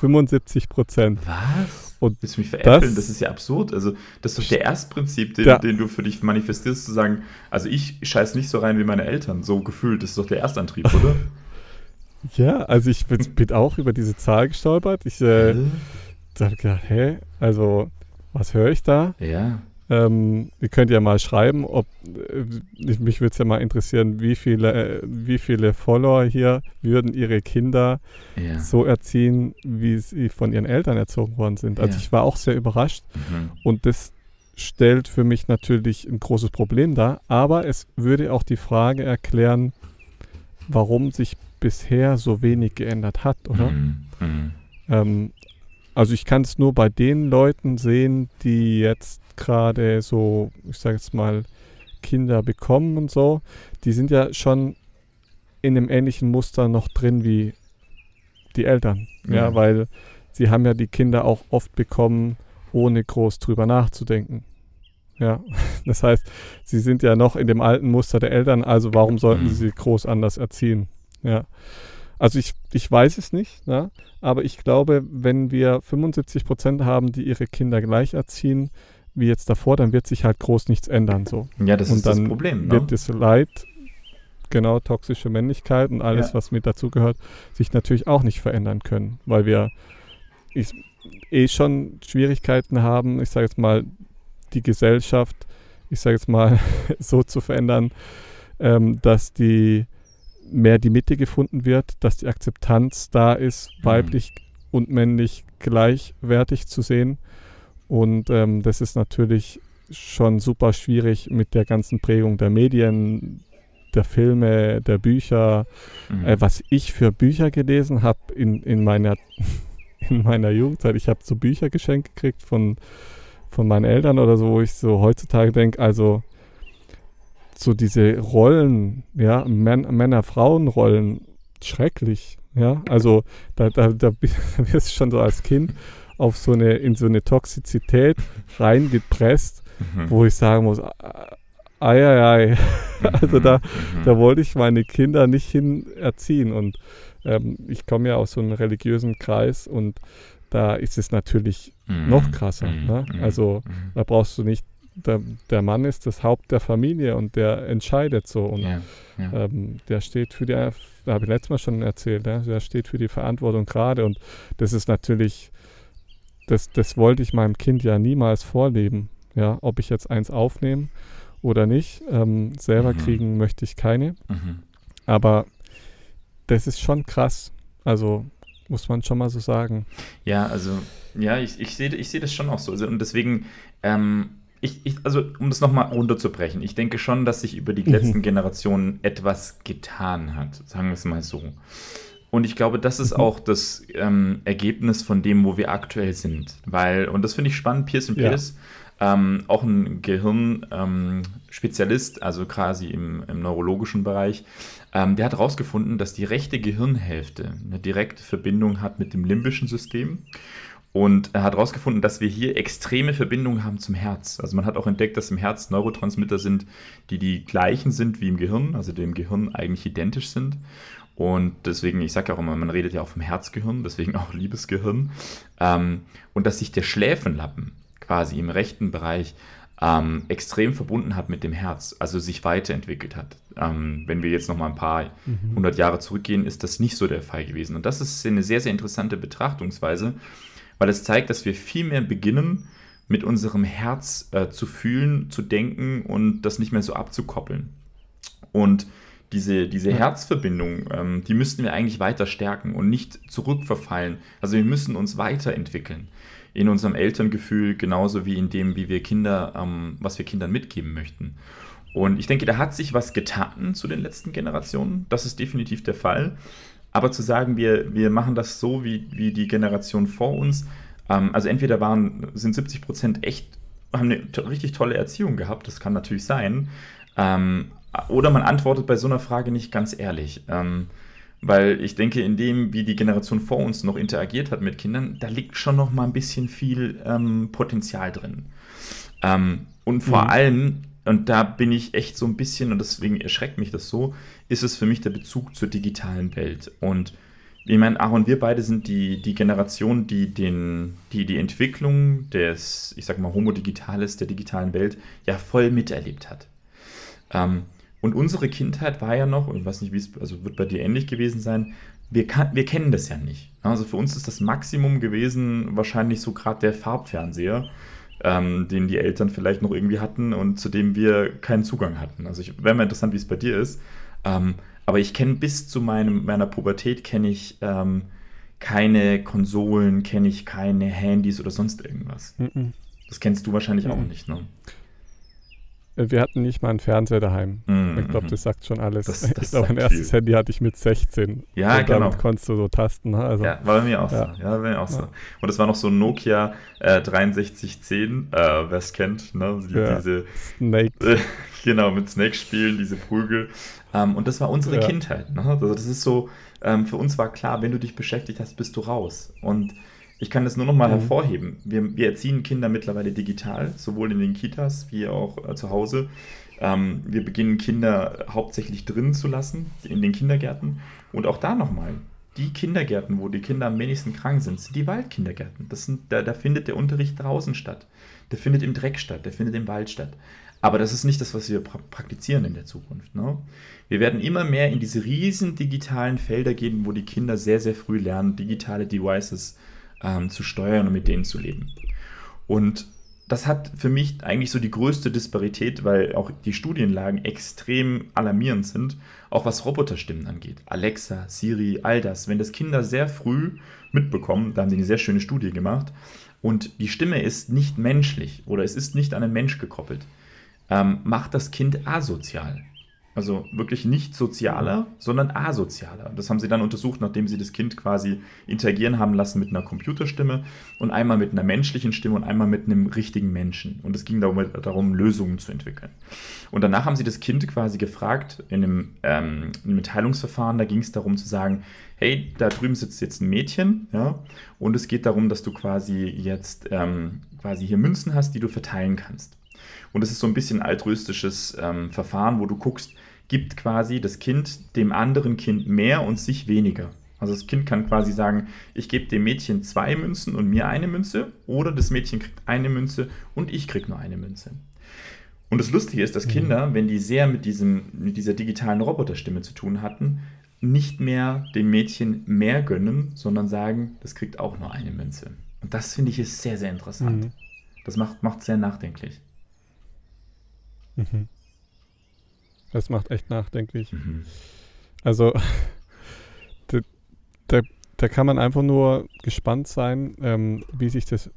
75 Prozent. Was? Und Willst du mich veräppeln? das- Das, ist ja absurd. Also, das ist doch der Erstprinzip, den, Ja. den du für dich manifestierst, zu sagen, also ich scheiß nicht so rein wie meine Eltern. So gefühlt. Das ist doch der Erstantrieb, oder? Ja, also ich bin, bin auch über diese Zahl gestolpert. Ich äh, habe gedacht, hä, also was höre ich da? ja. Ähm, ihr könnt ja mal schreiben, ob äh, mich würde es ja mal interessieren, wie viele, äh, wie viele Follower hier würden ihre Kinder Ja. so erziehen, wie sie von ihren Eltern erzogen worden sind. Also Ja. ich war auch sehr überrascht Mhm. und das stellt für mich natürlich ein großes Problem dar, aber es würde auch die Frage erklären, warum sich bisher so wenig geändert hat, oder? Mhm. Mhm. Ähm, also ich kann es nur bei den Leuten sehen, die jetzt gerade so, ich sage jetzt mal, Kinder bekommen und so, die sind ja schon in einem ähnlichen Muster noch drin wie die Eltern. Ja, ja weil sie haben ja die Kinder auch oft bekommen, ohne groß drüber nachzudenken. Ja, das heißt, sie sind ja noch in dem alten Muster der Eltern, also warum sollten sie sie groß anders erziehen? Ja. Also ich, ich weiß es nicht, ja, aber ich glaube, wenn wir 75 Prozent haben, die ihre Kinder gleich erziehen, wie jetzt davor, dann wird sich halt groß nichts ändern. So. Ja, das und ist das Problem. Ne? Wird das Leid, genau, toxische Männlichkeit und alles, ja. was mit dazugehört, sich natürlich auch nicht verändern können, weil wir ich, eh schon Schwierigkeiten haben, ich sage jetzt mal, die Gesellschaft, ich sage jetzt mal, so zu verändern, ähm, dass die mehr die Mitte gefunden wird, dass die Akzeptanz da ist, mhm. weiblich und männlich gleichwertig zu sehen. Und ähm, das ist natürlich schon super schwierig mit der ganzen Prägung der Medien, der Filme, der Bücher. Mhm. Äh, was ich für Bücher gelesen habe in, in, meiner, in meiner Jugendzeit. Ich habe so Bücher geschenkt gekriegt von, von meinen Eltern oder so, wo ich so heutzutage denke, also so diese Rollen, ja, Männer-Frauen-Rollen, schrecklich, ja. Also da, da, da wirst du schon so als Kind auf so eine, in so eine Toxizität reingepresst, mhm. wo ich sagen muss, ei, ei, ei. Also da, mhm. da wollte ich meine Kinder nicht hin erziehen. Und ähm, ich komme ja aus so einem religiösen Kreis und da ist es natürlich mhm. noch krasser. Mhm. Ne? Mhm. Also mhm. da brauchst du nicht der, der Mann ist das Haupt der Familie und der entscheidet so. Und ja, ja. Ähm, der steht für die, habe ich letztes Mal schon erzählt, ja, der steht für die Verantwortung gerade. Und das ist natürlich, das, das wollte ich meinem Kind ja niemals vorleben. Ja, ob ich jetzt eins aufnehme oder nicht. Ähm, selber mhm. kriegen möchte ich keine. Mhm. Aber das ist schon krass. Also muss man schon mal so sagen. Ja, also, ja, ich, ich sehe ich seh das schon auch so. Also, und deswegen, ähm, ich, ich, also um das nochmal runterzubrechen, ich denke schon, dass sich über die mhm. letzten Generationen etwas getan hat, sagen wir es mal so. Und ich glaube, das ist mhm. auch das ähm, Ergebnis von dem, wo wir aktuell sind. Weil, und das finde ich spannend, Pearson ja. Pierce, ähm, auch ein Gehirnspezialist, ähm, also quasi im, im neurologischen Bereich, ähm, der hat herausgefunden, dass die rechte Gehirnhälfte eine direkte Verbindung hat mit dem limbischen System. Und er hat herausgefunden, dass wir hier extreme Verbindungen haben zum Herz. Also man hat auch entdeckt, dass im Herz Neurotransmitter sind, die die gleichen sind wie im Gehirn, also dem Gehirn eigentlich identisch sind. Und deswegen, ich sage ja auch immer, man redet ja auch vom Herzgehirn, deswegen auch Liebesgehirn. Ähm, und dass sich der Schläfenlappen quasi im rechten Bereich ähm, extrem verbunden hat mit dem Herz, also sich weiterentwickelt hat. Ähm, wenn wir jetzt noch mal ein paar mhm. hundert Jahre zurückgehen, ist das nicht so der Fall gewesen. Und das ist eine sehr, sehr interessante Betrachtungsweise, weil es zeigt, dass wir viel mehr beginnen, mit unserem Herz äh, zu fühlen, zu denken und das nicht mehr so abzukoppeln. Und diese, diese ja. Herzverbindung, ähm, die müssten wir eigentlich weiter stärken und nicht zurückverfallen. Also wir müssen uns weiterentwickeln in unserem Elterngefühl, genauso wie in dem, wie wir Kinder, ähm, was wir Kindern mitgeben möchten. Und ich denke, da hat sich was getan zu den letzten Generationen. Das ist definitiv der Fall. Aber zu sagen, wir, wir machen das so wie, wie die Generation vor uns, ähm, also entweder waren, sind 70 Prozent echt, haben eine richtig tolle Erziehung gehabt, das kann natürlich sein, ähm, oder man antwortet bei so einer Frage nicht ganz ehrlich. Ähm, weil ich denke, in dem, wie die Generation vor uns noch interagiert hat mit Kindern, da liegt schon noch mal ein bisschen viel ähm, Potenzial drin. Ähm, und vor mhm. allem und da bin ich echt so ein bisschen, und deswegen erschreckt mich das so, ist es für mich der Bezug zur digitalen Welt. Und ich meine, Aaron, wir beide sind die, die Generation, die, den, die die Entwicklung des, ich sag mal, Homo Digitales, der digitalen Welt, ja voll miterlebt hat. Ähm, und unsere Kindheit war ja noch, ich weiß nicht, wie es, also wird bei dir ähnlich gewesen sein, wir, kann, wir kennen das ja nicht. Also für uns ist das Maximum gewesen wahrscheinlich so gerade der Farbfernseher ähm, den die Eltern vielleicht noch irgendwie hatten und zu dem wir keinen Zugang hatten. Also wäre mal interessant, wie es bei dir ist. Ähm, aber ich kenne bis zu meinem, meiner Pubertät kenne ich ähm, keine Konsolen, kenne ich keine Handys oder sonst irgendwas. Mhm. Das kennst du wahrscheinlich mhm. auch nicht, ne? Äh, wir hatten nicht mal einen Fernseher daheim. Mhm, Ich glaube, mhm. das sagt schon alles. Das- das ich glaube, mein erstes viel. Handy hatte ich mit 16. Ja, und genau. damit konntest du so tasten. Ne? Also, Ja, war bei mir auch Ja. so. Ja, bei mir auch so. Ja. Und das war noch so ein Nokia äh, 6310, äh, wer es kennt, ne? Die, Ja. diese, Snake. äh, genau, mit Snake spielen, diese Prügel. Ähm, und das war unsere. Kindheit. Ne? Also das ist so, ähm, für uns war klar, wenn du dich beschäftigt hast, bist du raus. Und ich kann das nur noch mal Mhm. hervorheben. Wir, wir erziehen Kinder mittlerweile digital, sowohl in den Kitas wie auch äh, zu Hause. Ähm, wir beginnen Kinder hauptsächlich drin zu lassen, in den Kindergärten. Und auch da nochmal, die Kindergärten, wo die Kinder am wenigsten krank sind, sind die Waldkindergärten. Das sind, da, da findet der Unterricht draußen statt. Der findet im Dreck statt, der findet im Wald statt. Aber das ist nicht das, was wir pra praktizieren in der Zukunft. Ne? Wir werden immer mehr in diese riesen digitalen Felder gehen, wo die Kinder sehr, sehr früh lernen, digitale Devices ähm, zu steuern und mit denen zu leben. Und das hat für mich eigentlich so die größte Disparität, weil auch die Studienlagen extrem alarmierend sind, auch was Roboterstimmen angeht. Alexa, Siri, all das. Wenn das Kinder sehr früh mitbekommen, da haben sie eine sehr schöne Studie gemacht, und die Stimme ist nicht menschlich oder es ist nicht an einen Mensch gekoppelt, ähm, macht das Kind asozial. Also wirklich nicht sozialer, sondern asozialer. Das haben sie dann untersucht, nachdem sie das Kind quasi interagieren haben lassen mit einer Computerstimme und einmal mit einer menschlichen Stimme und einmal mit einem richtigen Menschen. Und es ging darum, darum Lösungen zu entwickeln. Und danach haben sie das Kind quasi gefragt in einem, ähm, in einem Mitteilungsverfahren, da ging es darum zu sagen, hey, da drüben sitzt jetzt ein Mädchen, ja, und es geht darum, dass du quasi jetzt ähm, quasi hier Münzen hast, die du verteilen kannst. Und es ist so ein bisschen altruistisches ähm, Verfahren, wo du guckst, gibt quasi das Kind dem anderen Kind mehr und sich weniger. Also das Kind kann quasi sagen, ich gebe dem Mädchen zwei Münzen und mir eine Münze, oder das Mädchen kriegt eine Münze und ich kriege nur eine Münze. Und das Lustige ist, dass Kinder, wenn die sehr mit, diesem, mit dieser digitalen Roboterstimme zu tun hatten, nicht mehr dem Mädchen mehr gönnen, sondern sagen, das kriegt auch nur eine Münze. Und das finde ich ist sehr, sehr interessant. Mhm. Das macht, macht sehr nachdenklich. Mhm. Das macht echt nachdenklich. Mhm. Also, da, da, da kann man einfach nur gespannt sein, ähm, wie sich das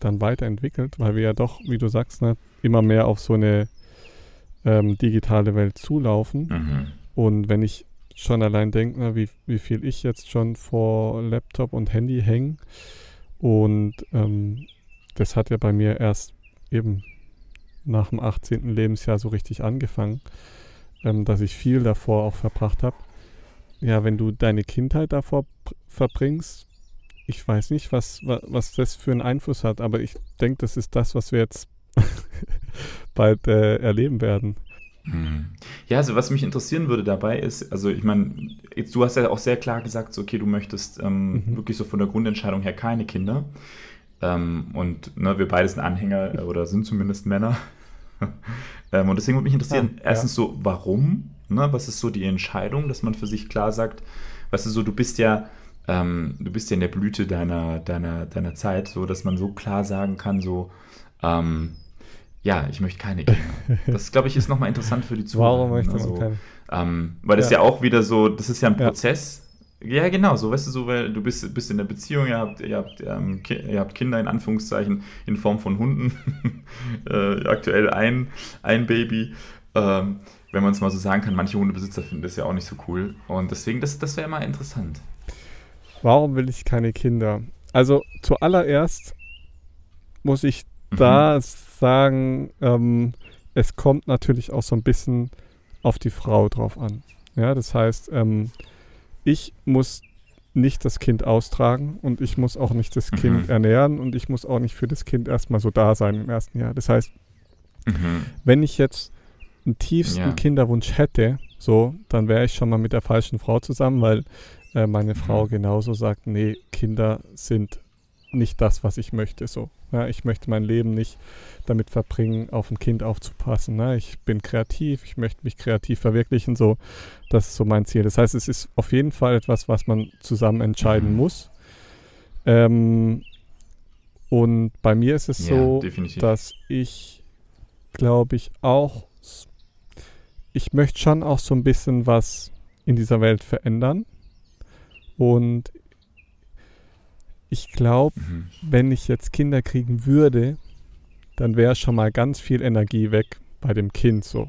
dann weiterentwickelt, weil wir ja doch, wie du sagst, ne, immer mehr auf so eine ähm, digitale Welt zulaufen. Mhm. Und wenn ich schon allein denke, ne, wie, wie viel ich jetzt schon vor Laptop und Handy hänge, und ähm, das hat ja bei mir erst eben nach dem 18. Lebensjahr so richtig angefangen, ähm, dass ich viel davor auch verbracht habe. Ja, wenn du deine Kindheit davor verbringst, ich weiß nicht, was, was, das für einen Einfluss hat, aber ich denke, das ist das, was wir jetzt bald äh, erleben werden. Mhm. Ja, also was mich interessieren würde dabei ist, also ich meine, du hast ja auch sehr klar gesagt, so, okay, du möchtest ähm, Mhm. wirklich so von der Grundentscheidung her keine Kinder. Ähm, und ne, wir beide sind Anhänger äh, oder sind zumindest Männer. ähm, und deswegen würde mich interessieren, Ah, ja. erstens so, warum? Ne, was ist so die Entscheidung, dass man für sich klar sagt, weißt du, so, du bist ja, ähm, du bist ja in der Blüte deiner, deiner, deiner Zeit, so dass man so klar sagen kann, so, ähm, ja, ich möchte keine Kinder. Das, glaube ich, ist nochmal interessant für die Zuhörer. Warum möchte man Also, keine? ähm, weil das ja. Ja. auch wieder so, das ist ja ein Ja. Prozess. Ja, genau, so weißt du, so, weil du bist, bist in der Beziehung, ihr habt, ihr, habt, ähm, Ki- ihr habt Kinder in Anführungszeichen in Form von Hunden, äh, aktuell ein, ein Baby. Ähm, wenn man es mal so sagen kann, manche Hundebesitzer finden das ja auch nicht so cool. Und deswegen, das, das wäre mal interessant. Warum will ich keine Kinder? Also zuallererst muss ich Mhm. da sagen, ähm, es kommt natürlich auch so ein bisschen auf die Frau drauf an. Ja, das heißt, ähm, ich muss nicht das Kind austragen und ich muss auch nicht das Kind Mhm. ernähren und ich muss auch nicht für das Kind erstmal so da sein im ersten Jahr. Das heißt, Mhm. wenn ich jetzt einen tiefsten Ja. Kinderwunsch hätte, so, dann wäre ich schon mal mit der falschen Frau zusammen, weil äh, meine Frau Mhm. genauso sagt, nee, Kinder sind nicht das, was ich möchte. So, ja, ich möchte mein Leben nicht damit verbringen, auf ein Kind aufzupassen. Ne? Ich bin kreativ, ich möchte mich kreativ verwirklichen. So, das ist so mein Ziel. Das heißt, es ist auf jeden Fall etwas, was man zusammen entscheiden Mhm. muss. Ähm, und bei mir ist es Ja, so, definitiv. dass ich, glaube ich, auch, ich möchte schon auch so ein bisschen was in dieser Welt verändern. Und ich glaube, Mhm. wenn ich jetzt Kinder kriegen würde, dann wäre schon mal ganz viel Energie weg bei dem Kind so.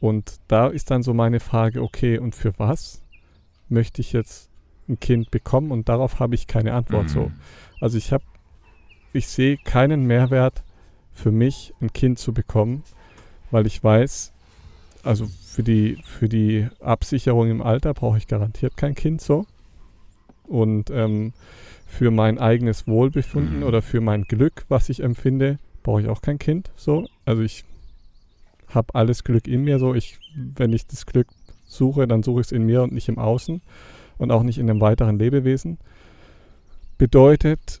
Und da ist dann so meine Frage, okay, und für was möchte ich jetzt ein Kind bekommen? Und darauf habe ich keine Antwort Mhm. so. Also ich habe, ich sehe keinen Mehrwert für mich, ein Kind zu bekommen, weil ich weiß, also für die, für die Absicherung im Alter brauche ich garantiert kein Kind so. Und ähm, für mein eigenes Wohlbefinden Mhm. oder für mein Glück, was ich empfinde, brauche ich auch kein Kind so. Also ich habe alles Glück in mir so. Ich, wenn ich das Glück suche, dann suche ich es in mir und nicht im Außen und auch nicht in einem weiteren Lebewesen. Bedeutet,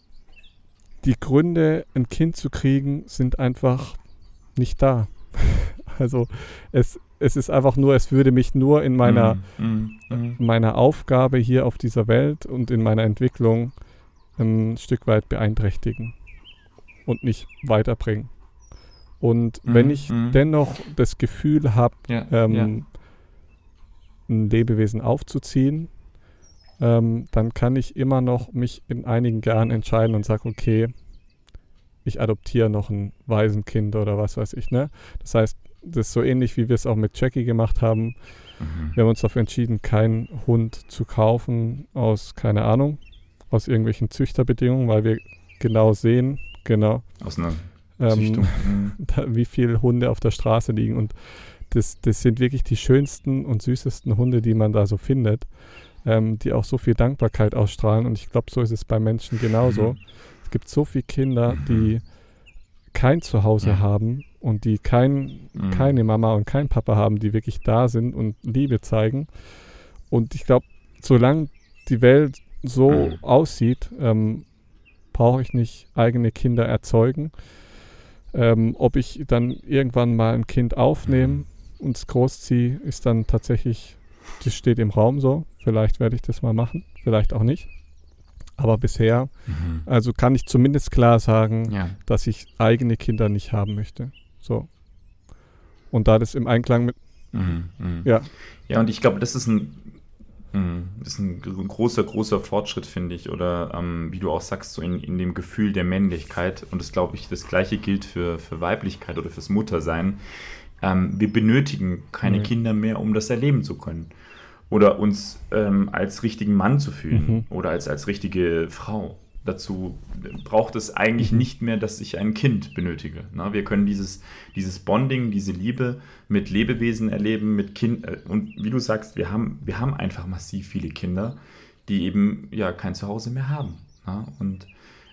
die Gründe, ein Kind zu kriegen, sind einfach nicht da. Also es, es ist einfach nur, es würde mich nur in meiner, Mhm. Mhm. meiner Aufgabe hier auf dieser Welt und in meiner Entwicklung ein Stück weit beeinträchtigen und nicht weiterbringen. Und Mhm, wenn ich mhm. dennoch das Gefühl habe, Ja, ähm, ja. ein Lebewesen aufzuziehen, ähm, dann kann ich immer noch mich in einigen Jahren entscheiden und sage, okay, ich adoptiere noch ein Waisenkind oder was weiß ich. Ne? Das heißt, das ist so ähnlich, wie wir es auch mit Jackie gemacht haben. Mhm. Wir haben uns dafür entschieden, keinen Hund zu kaufen aus, keine Ahnung, aus irgendwelchen Züchterbedingungen, weil wir genau sehen, genau, Aus einer ähm. Mhm. da, wie viele Hunde auf der Straße liegen. Und das, das sind wirklich die schönsten und süßesten Hunde, die man da so findet, ähm, die auch so viel Dankbarkeit ausstrahlen. Und ich glaube, so ist es bei Menschen genauso. Mhm. Es gibt so viele Kinder, Mhm. die kein Zuhause Ja. haben und die kein, Mhm. keine Mama und kein Papa haben, die wirklich da sind und Liebe zeigen. Und ich glaube, solange die Welt so Mhm. aussieht, ähm, brauche ich nicht eigene Kinder erzeugen. Ähm, ob ich dann irgendwann mal ein Kind aufnehme Mhm. und es großziehe, ist dann tatsächlich, das steht im Raum so. Vielleicht werde ich das mal machen, vielleicht auch nicht. Aber bisher, Mhm. also kann ich zumindest klar sagen, Ja. dass ich eigene Kinder nicht haben möchte. So. Und da das im Einklang mit, Mhm. Mhm. ja, Ja, und ich glaube, das ist ein, mh, das ist ein gr- großer, großer Fortschritt, finde ich. Oder ähm, wie du auch sagst, so in, in dem Gefühl der Männlichkeit. Und das glaube ich, das gleiche gilt für, für Weiblichkeit oder fürs Muttersein. Ähm, wir benötigen keine Nee. Kinder mehr, um das erleben zu können. Oder uns ähm, als richtigen Mann zu fühlen. Mhm. Oder als, als richtige Frau. Dazu braucht es eigentlich Mhm. nicht mehr, dass ich ein Kind benötige. Na, wir können dieses, dieses Bonding, diese Liebe mit Lebewesen erleben, mit Kind äh, und wie du sagst, wir haben, wir haben einfach massiv viele Kinder, die eben ja kein Zuhause mehr haben. Na? Und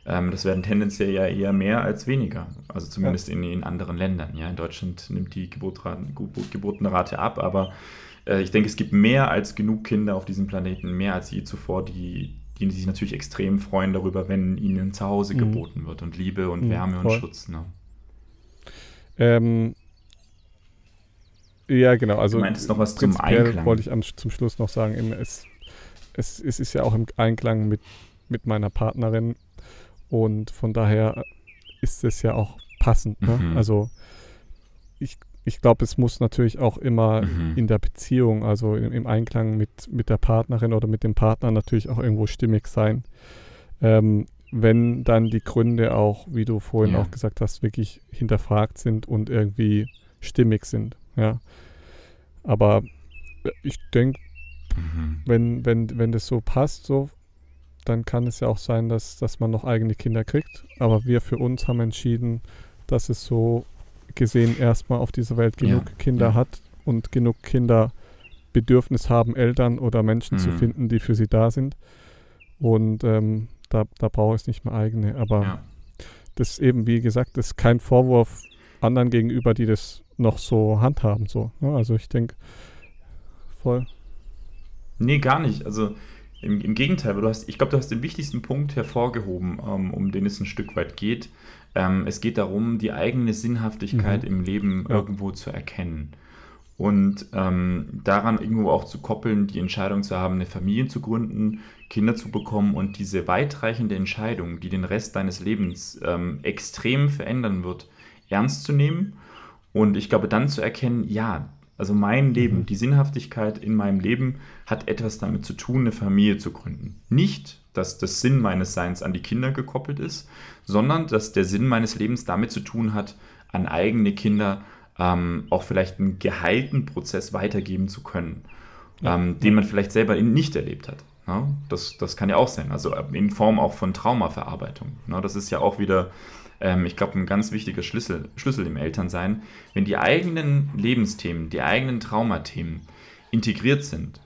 ähm, das werden tendenziell ja eher mehr als weniger. Also zumindest in, in anderen Ländern. Ja, in Deutschland nimmt die Geburtraten, Geburt, Geburtenrate ab, aber äh, ich denke, es gibt mehr als genug Kinder auf diesem Planeten, mehr als je zuvor, die, die sich natürlich extrem freuen darüber, wenn ihnen ein Zuhause Mhm. geboten wird und Liebe und Mhm, Wärme und voll. Schutz. Ne? ähm, ja, genau. Also du meintest noch was zum Einklang. wollte ich am, zum Schluss noch sagen, es, es, es ist ja auch im Einklang mit, mit meiner Partnerin und von daher ist es ja auch passend. Ne? Mhm. Also ich, ich glaube, es muss natürlich auch immer Mhm. in der Beziehung, also im, im Einklang mit, mit der Partnerin oder mit dem Partner natürlich auch irgendwo stimmig sein. Ähm, wenn dann die Gründe auch, wie du vorhin Ja. auch gesagt hast, wirklich hinterfragt sind und irgendwie stimmig sind. Ja. Aber äh, ich denke, Mhm. wenn, wenn, wenn das so passt, so, dann kann es ja auch sein, dass, dass man noch eigene Kinder kriegt. Aber wir für uns haben entschieden, dass es so gesehen erstmal auf dieser Welt Ja, genug Kinder ja. hat und genug Kinder Bedürfnis haben, Eltern oder Menschen zu Mhm. finden, die für sie da sind. Und ähm, da, da brauche ich nicht mehr eigene. Aber Ja. das ist eben, wie gesagt, das ist kein Vorwurf anderen gegenüber, die das noch so handhaben. So. Ja, also ich denke, voll. Nee, gar nicht. Also im, im Gegenteil, weil du hast, ich glaube, du hast den wichtigsten Punkt hervorgehoben, ähm, um den es ein Stück weit geht. Ähm, es geht darum, die eigene Sinnhaftigkeit Mhm. im Leben Ja. irgendwo zu erkennen. Und ähm, daran irgendwo auch zu koppeln, die Entscheidung zu haben, eine Familie zu gründen, Kinder zu bekommen und diese weitreichende Entscheidung, die den Rest deines Lebens ähm, extrem verändern wird, ernst zu nehmen. Und ich glaube, dann zu erkennen, ja, also mein Leben, Mhm. die Sinnhaftigkeit in meinem Leben hat etwas damit zu tun, eine Familie zu gründen. Nicht, dass das Sinn meines Seins an die Kinder gekoppelt ist, sondern dass der Sinn meines Lebens damit zu tun hat, an eigene Kinder ähm, auch vielleicht einen geheilten Prozess weitergeben zu können, ja. ähm, den man vielleicht selber nicht erlebt hat. Ja, das, das kann ja auch sein, also in Form auch von Traumaverarbeitung. Ja, das ist ja auch wieder, ähm, ich glaube, ein ganz wichtiger Schlüssel, Schlüssel im Elternsein. Wenn die eigenen Lebensthemen, die eigenen Traumathemen integriert sind,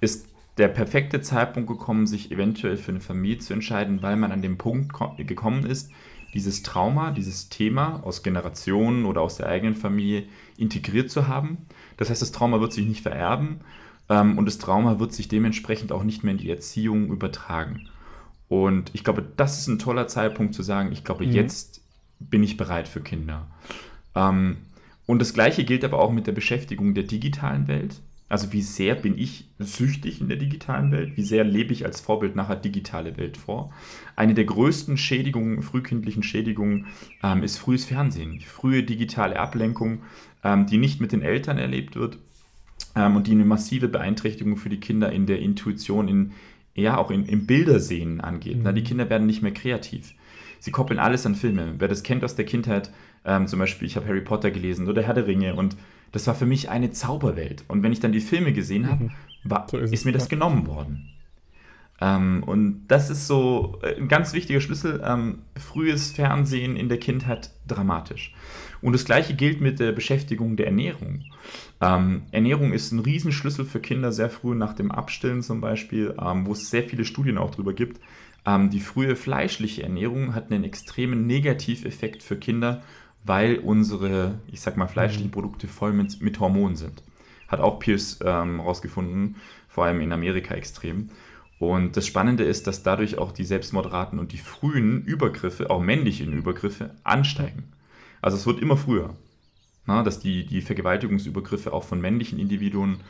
ist der perfekte Zeitpunkt gekommen, sich eventuell für eine Familie zu entscheiden, weil man an dem Punkt gekommen ist, dieses Trauma, dieses Thema aus Generationen oder aus der eigenen Familie integriert zu haben. Das heißt, das Trauma wird sich nicht vererben ähm, und das Trauma wird sich dementsprechend auch nicht mehr in die Erziehung übertragen. Und ich glaube, das ist ein toller Zeitpunkt zu sagen, ich glaube, mhm. jetzt bin ich bereit für Kinder. Ähm, und das Gleiche gilt aber auch mit der Beschäftigung der digitalen Welt. Also wie sehr bin ich süchtig in der digitalen Welt? Wie sehr lebe ich als Vorbild nachher digitale Welt vor? Eine der größten Schädigungen, frühkindlichen Schädigungen, ähm, ist frühes Fernsehen. Die frühe digitale Ablenkung, ähm, die nicht mit den Eltern erlebt wird ähm, und die eine massive Beeinträchtigung für die Kinder in der Intuition, in, ja auch in, im Bildersehen angeht. Mhm. Na, die Kinder werden nicht mehr kreativ. Sie koppeln alles an Filme. Wer das kennt aus der Kindheit, ähm, zum Beispiel, ich habe Harry Potter gelesen oder Herr der Ringe und das war für mich eine Zauberwelt. Und wenn ich dann die Filme gesehen habe, mhm. so ist, ist, mir das genommen worden. Ähm, und das ist so äh, ein ganz wichtiger Schlüssel. Ähm, frühes Fernsehen in der Kindheit dramatisch. Und das gleiche gilt mit der Beschäftigung der Ernährung. Ähm, Ernährung ist ein Riesenschlüssel für Kinder, sehr früh nach dem Abstillen zum Beispiel, ähm, wo es sehr viele Studien auch darüber gibt. Ähm, die frühe fleischliche Ernährung hat einen extremen Negativeffekt für Kinder weil unsere, ich sag mal, fleischlichen mhm. Produkte voll mit, mit Hormonen sind. Hat auch Pierce ähm, rausgefunden, vor allem in Amerika extrem. Und das Spannende ist, dass dadurch auch die Selbstmordraten und die frühen Übergriffe, auch männlichen Übergriffe, ansteigen. Also es wird immer früher. Na, dass die, die Vergewaltigungsübergriffe auch von männlichen Individuen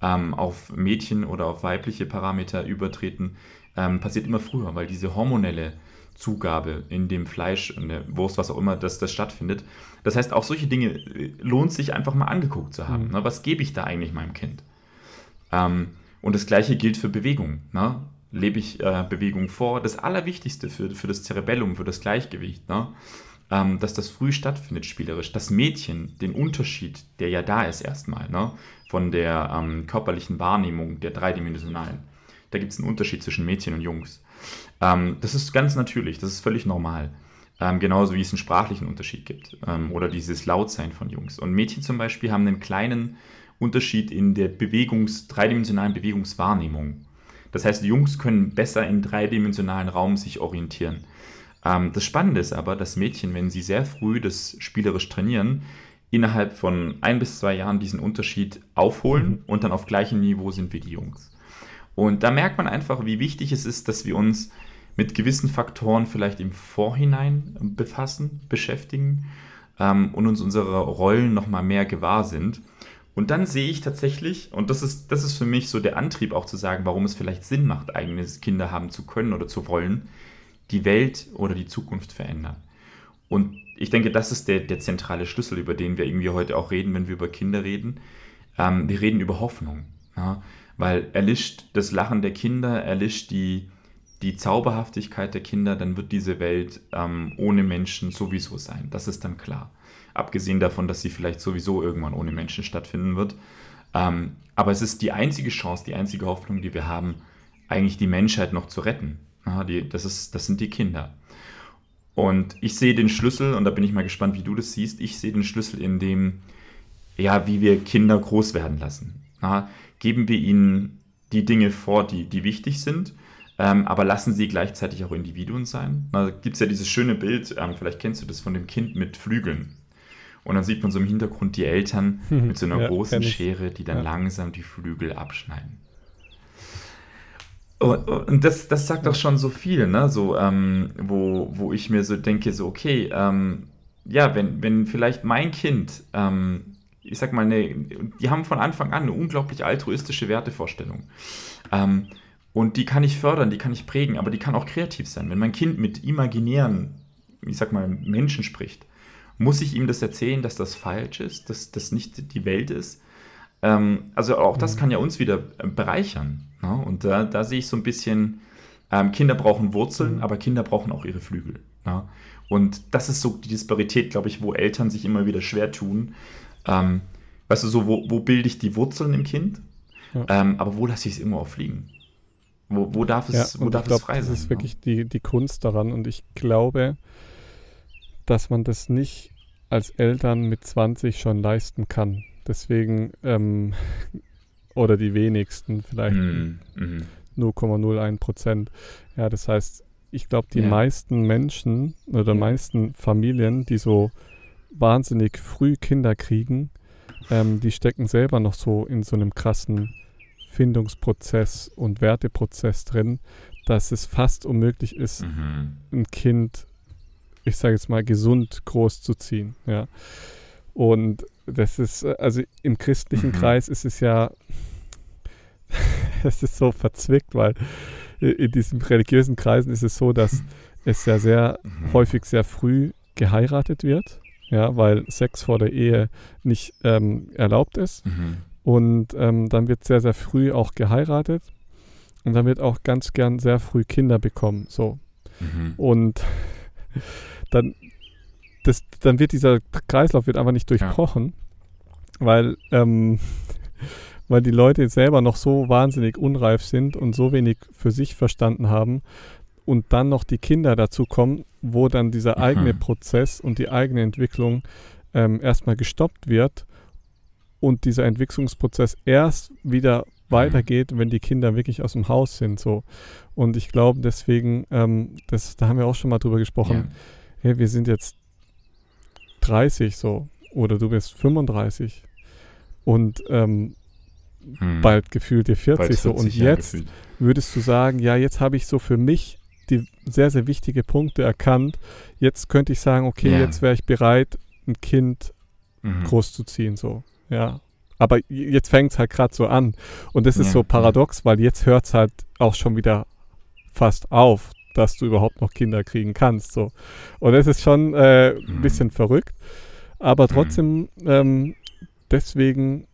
ähm, auf Mädchen oder auf weibliche Parameter übertreten, ähm, passiert immer früher, weil diese hormonelle Zugabe in dem Fleisch, in der Wurst, was auch immer, dass das stattfindet. Das heißt, auch solche Dinge äh, lohnt sich einfach mal angeguckt zu haben. Mhm. Ne? Was gebe ich da eigentlich meinem Kind? Ähm, und das gleiche gilt für Bewegung. Ne? Lebe ich äh, Bewegung vor? Das Allerwichtigste für, für das Cerebellum, für das Gleichgewicht, ne? ähm, dass das früh stattfindet, spielerisch. Das Mädchen, den Unterschied, der ja da ist erstmal, ne? von der ähm, körperlichen Wahrnehmung, der dreidimensionalen. Da gibt es einen Unterschied zwischen Mädchen und Jungs. Ähm, das ist ganz natürlich, das ist völlig normal. Ähm, genauso wie es einen sprachlichen Unterschied gibt. Ähm, oder dieses Lautsein von Jungs. Und Mädchen zum Beispiel haben einen kleinen Unterschied in der Bewegungs-, dreidimensionalen Bewegungswahrnehmung. Das heißt, Jungs können besser im dreidimensionalen Raum sich orientieren. Ähm, das Spannende ist aber, dass Mädchen, wenn sie sehr früh das spielerisch trainieren, innerhalb von ein bis zwei Jahren diesen Unterschied aufholen mhm. und dann auf gleichem Niveau sind wie die Jungs. Und da merkt man einfach, wie wichtig es ist, dass wir uns mit gewissen Faktoren vielleicht im Vorhinein befassen, beschäftigen ähm, und uns unserer Rollen nochmal mehr gewahr sind. Und dann sehe ich tatsächlich, und das ist, das ist für mich so der Antrieb auch zu sagen, warum es vielleicht Sinn macht, eigene Kinder haben zu können oder zu wollen, die Welt oder die Zukunft verändern. Und ich denke, das ist der, der zentrale Schlüssel, über den wir irgendwie heute auch reden, wenn wir über Kinder reden. Ähm, wir reden über Hoffnung. Ja? Weil erlischt das Lachen der Kinder, erlischt die, die Zauberhaftigkeit der Kinder, dann wird diese Welt ähm, ohne Menschen sowieso sein. Das ist dann klar. Abgesehen davon, dass sie vielleicht sowieso irgendwann ohne Menschen stattfinden wird. Ähm, aber es ist die einzige Chance, die einzige Hoffnung, die wir haben, eigentlich die Menschheit noch zu retten. Ja, die, das, ist, das sind die Kinder. Und ich sehe den Schlüssel, und da bin ich mal gespannt, wie du das siehst, ich sehe den Schlüssel in dem, ja, wie wir Kinder groß werden lassen. Ja, geben wir ihnen die Dinge vor, die, die wichtig sind, ähm, aber lassen sie gleichzeitig auch Individuen sein. Da gibt es ja dieses schöne Bild, ähm, vielleicht kennst du das von dem Kind mit Flügeln. Und dann sieht man so im Hintergrund die Eltern mit so einer ja, großen Schere, die dann ja. langsam die Flügel abschneiden. Und das, das sagt doch schon so viel, ne? So, ähm, wo, wo ich mir so denke, so, okay, ähm, ja, wenn, wenn vielleicht mein Kind ähm, ich sag mal, eine, die haben von Anfang an eine unglaublich altruistische Wertevorstellung. Ähm, und die kann ich fördern, die kann ich prägen, aber die kann auch kreativ sein. Wenn mein Kind mit imaginären, ich sag mal, Menschen spricht, muss ich ihm das erzählen, dass das falsch ist, dass das nicht die Welt ist. Ähm, also auch das mhm. kann ja uns wieder äh, bereichern. Ne? Und da, da sehe ich so ein bisschen, ähm, Kinder brauchen Wurzeln, mhm. aber Kinder brauchen auch ihre Flügel. Ne? Und das ist so die Disparität, glaube ich, wo Eltern sich immer wieder schwer tun, Ähm, weißt du, so, wo, wo bilde ich die Wurzeln im Kind? Ja. Ähm, aber wo lasse ich es immer auffliegen? Wo, wo darf es, ja, wo darf glaub, es frei das sein? Das ist wirklich die, die Kunst daran. Und ich glaube, dass man das nicht als Eltern mit 20 schon leisten kann. Deswegen, ähm, oder die wenigsten, vielleicht mm, mm. 0,01 Prozent. Ja, das heißt, ich glaube, die ja. meisten Menschen oder ja. meisten Familien, die so wahnsinnig früh Kinder kriegen, ähm, die stecken selber noch so in so einem krassen Findungsprozess und Werteprozess drin, dass es fast unmöglich ist, mhm. ein Kind, ich sage jetzt mal, gesund großzuziehen. Ja. Und das ist, also im christlichen mhm. Kreis ist es ja, es ist so verzwickt, weil in diesen religiösen Kreisen ist es so, dass es ja sehr mhm. häufig sehr früh geheiratet wird, ja, weil Sex vor der Ehe nicht ähm, erlaubt ist. Mhm. Und ähm, dann wird sehr, sehr früh auch geheiratet. Und dann wird auch ganz gern sehr früh Kinder bekommen. So. Mhm. Und dann, das, dann wird dieser Kreislauf wird einfach nicht durchbrochen, ja. weil ähm, weil die Leute selber noch so wahnsinnig unreif sind und so wenig für sich verstanden haben und dann noch die Kinder dazu kommen, wo dann dieser mhm. eigene Prozess und die eigene Entwicklung ähm, erstmal gestoppt wird und dieser Entwicklungsprozess erst wieder mhm. weitergeht, wenn die Kinder wirklich aus dem Haus sind. So. Und ich glaube deswegen, ähm, das, da haben wir auch schon mal drüber gesprochen, ja. hey, wir sind jetzt 30 so oder du bist 35 und ähm, hm. bald gefühlt dir 40, 40 so. Und jetzt gefühlt. würdest du sagen, ja, jetzt habe ich so für mich die sehr, sehr wichtige Punkte erkannt. Jetzt könnte ich sagen, okay, yeah. jetzt wäre ich bereit, ein Kind mhm. großzuziehen, so. Ja. Aber jetzt fängt es halt gerade so an. Und das ist ja, so paradox, ja. weil jetzt hört es halt auch schon wieder fast auf, dass du überhaupt noch Kinder kriegen kannst. So. Und das ist schon äh, mhm. ein bisschen verrückt. Aber mhm. trotzdem, ähm, deswegen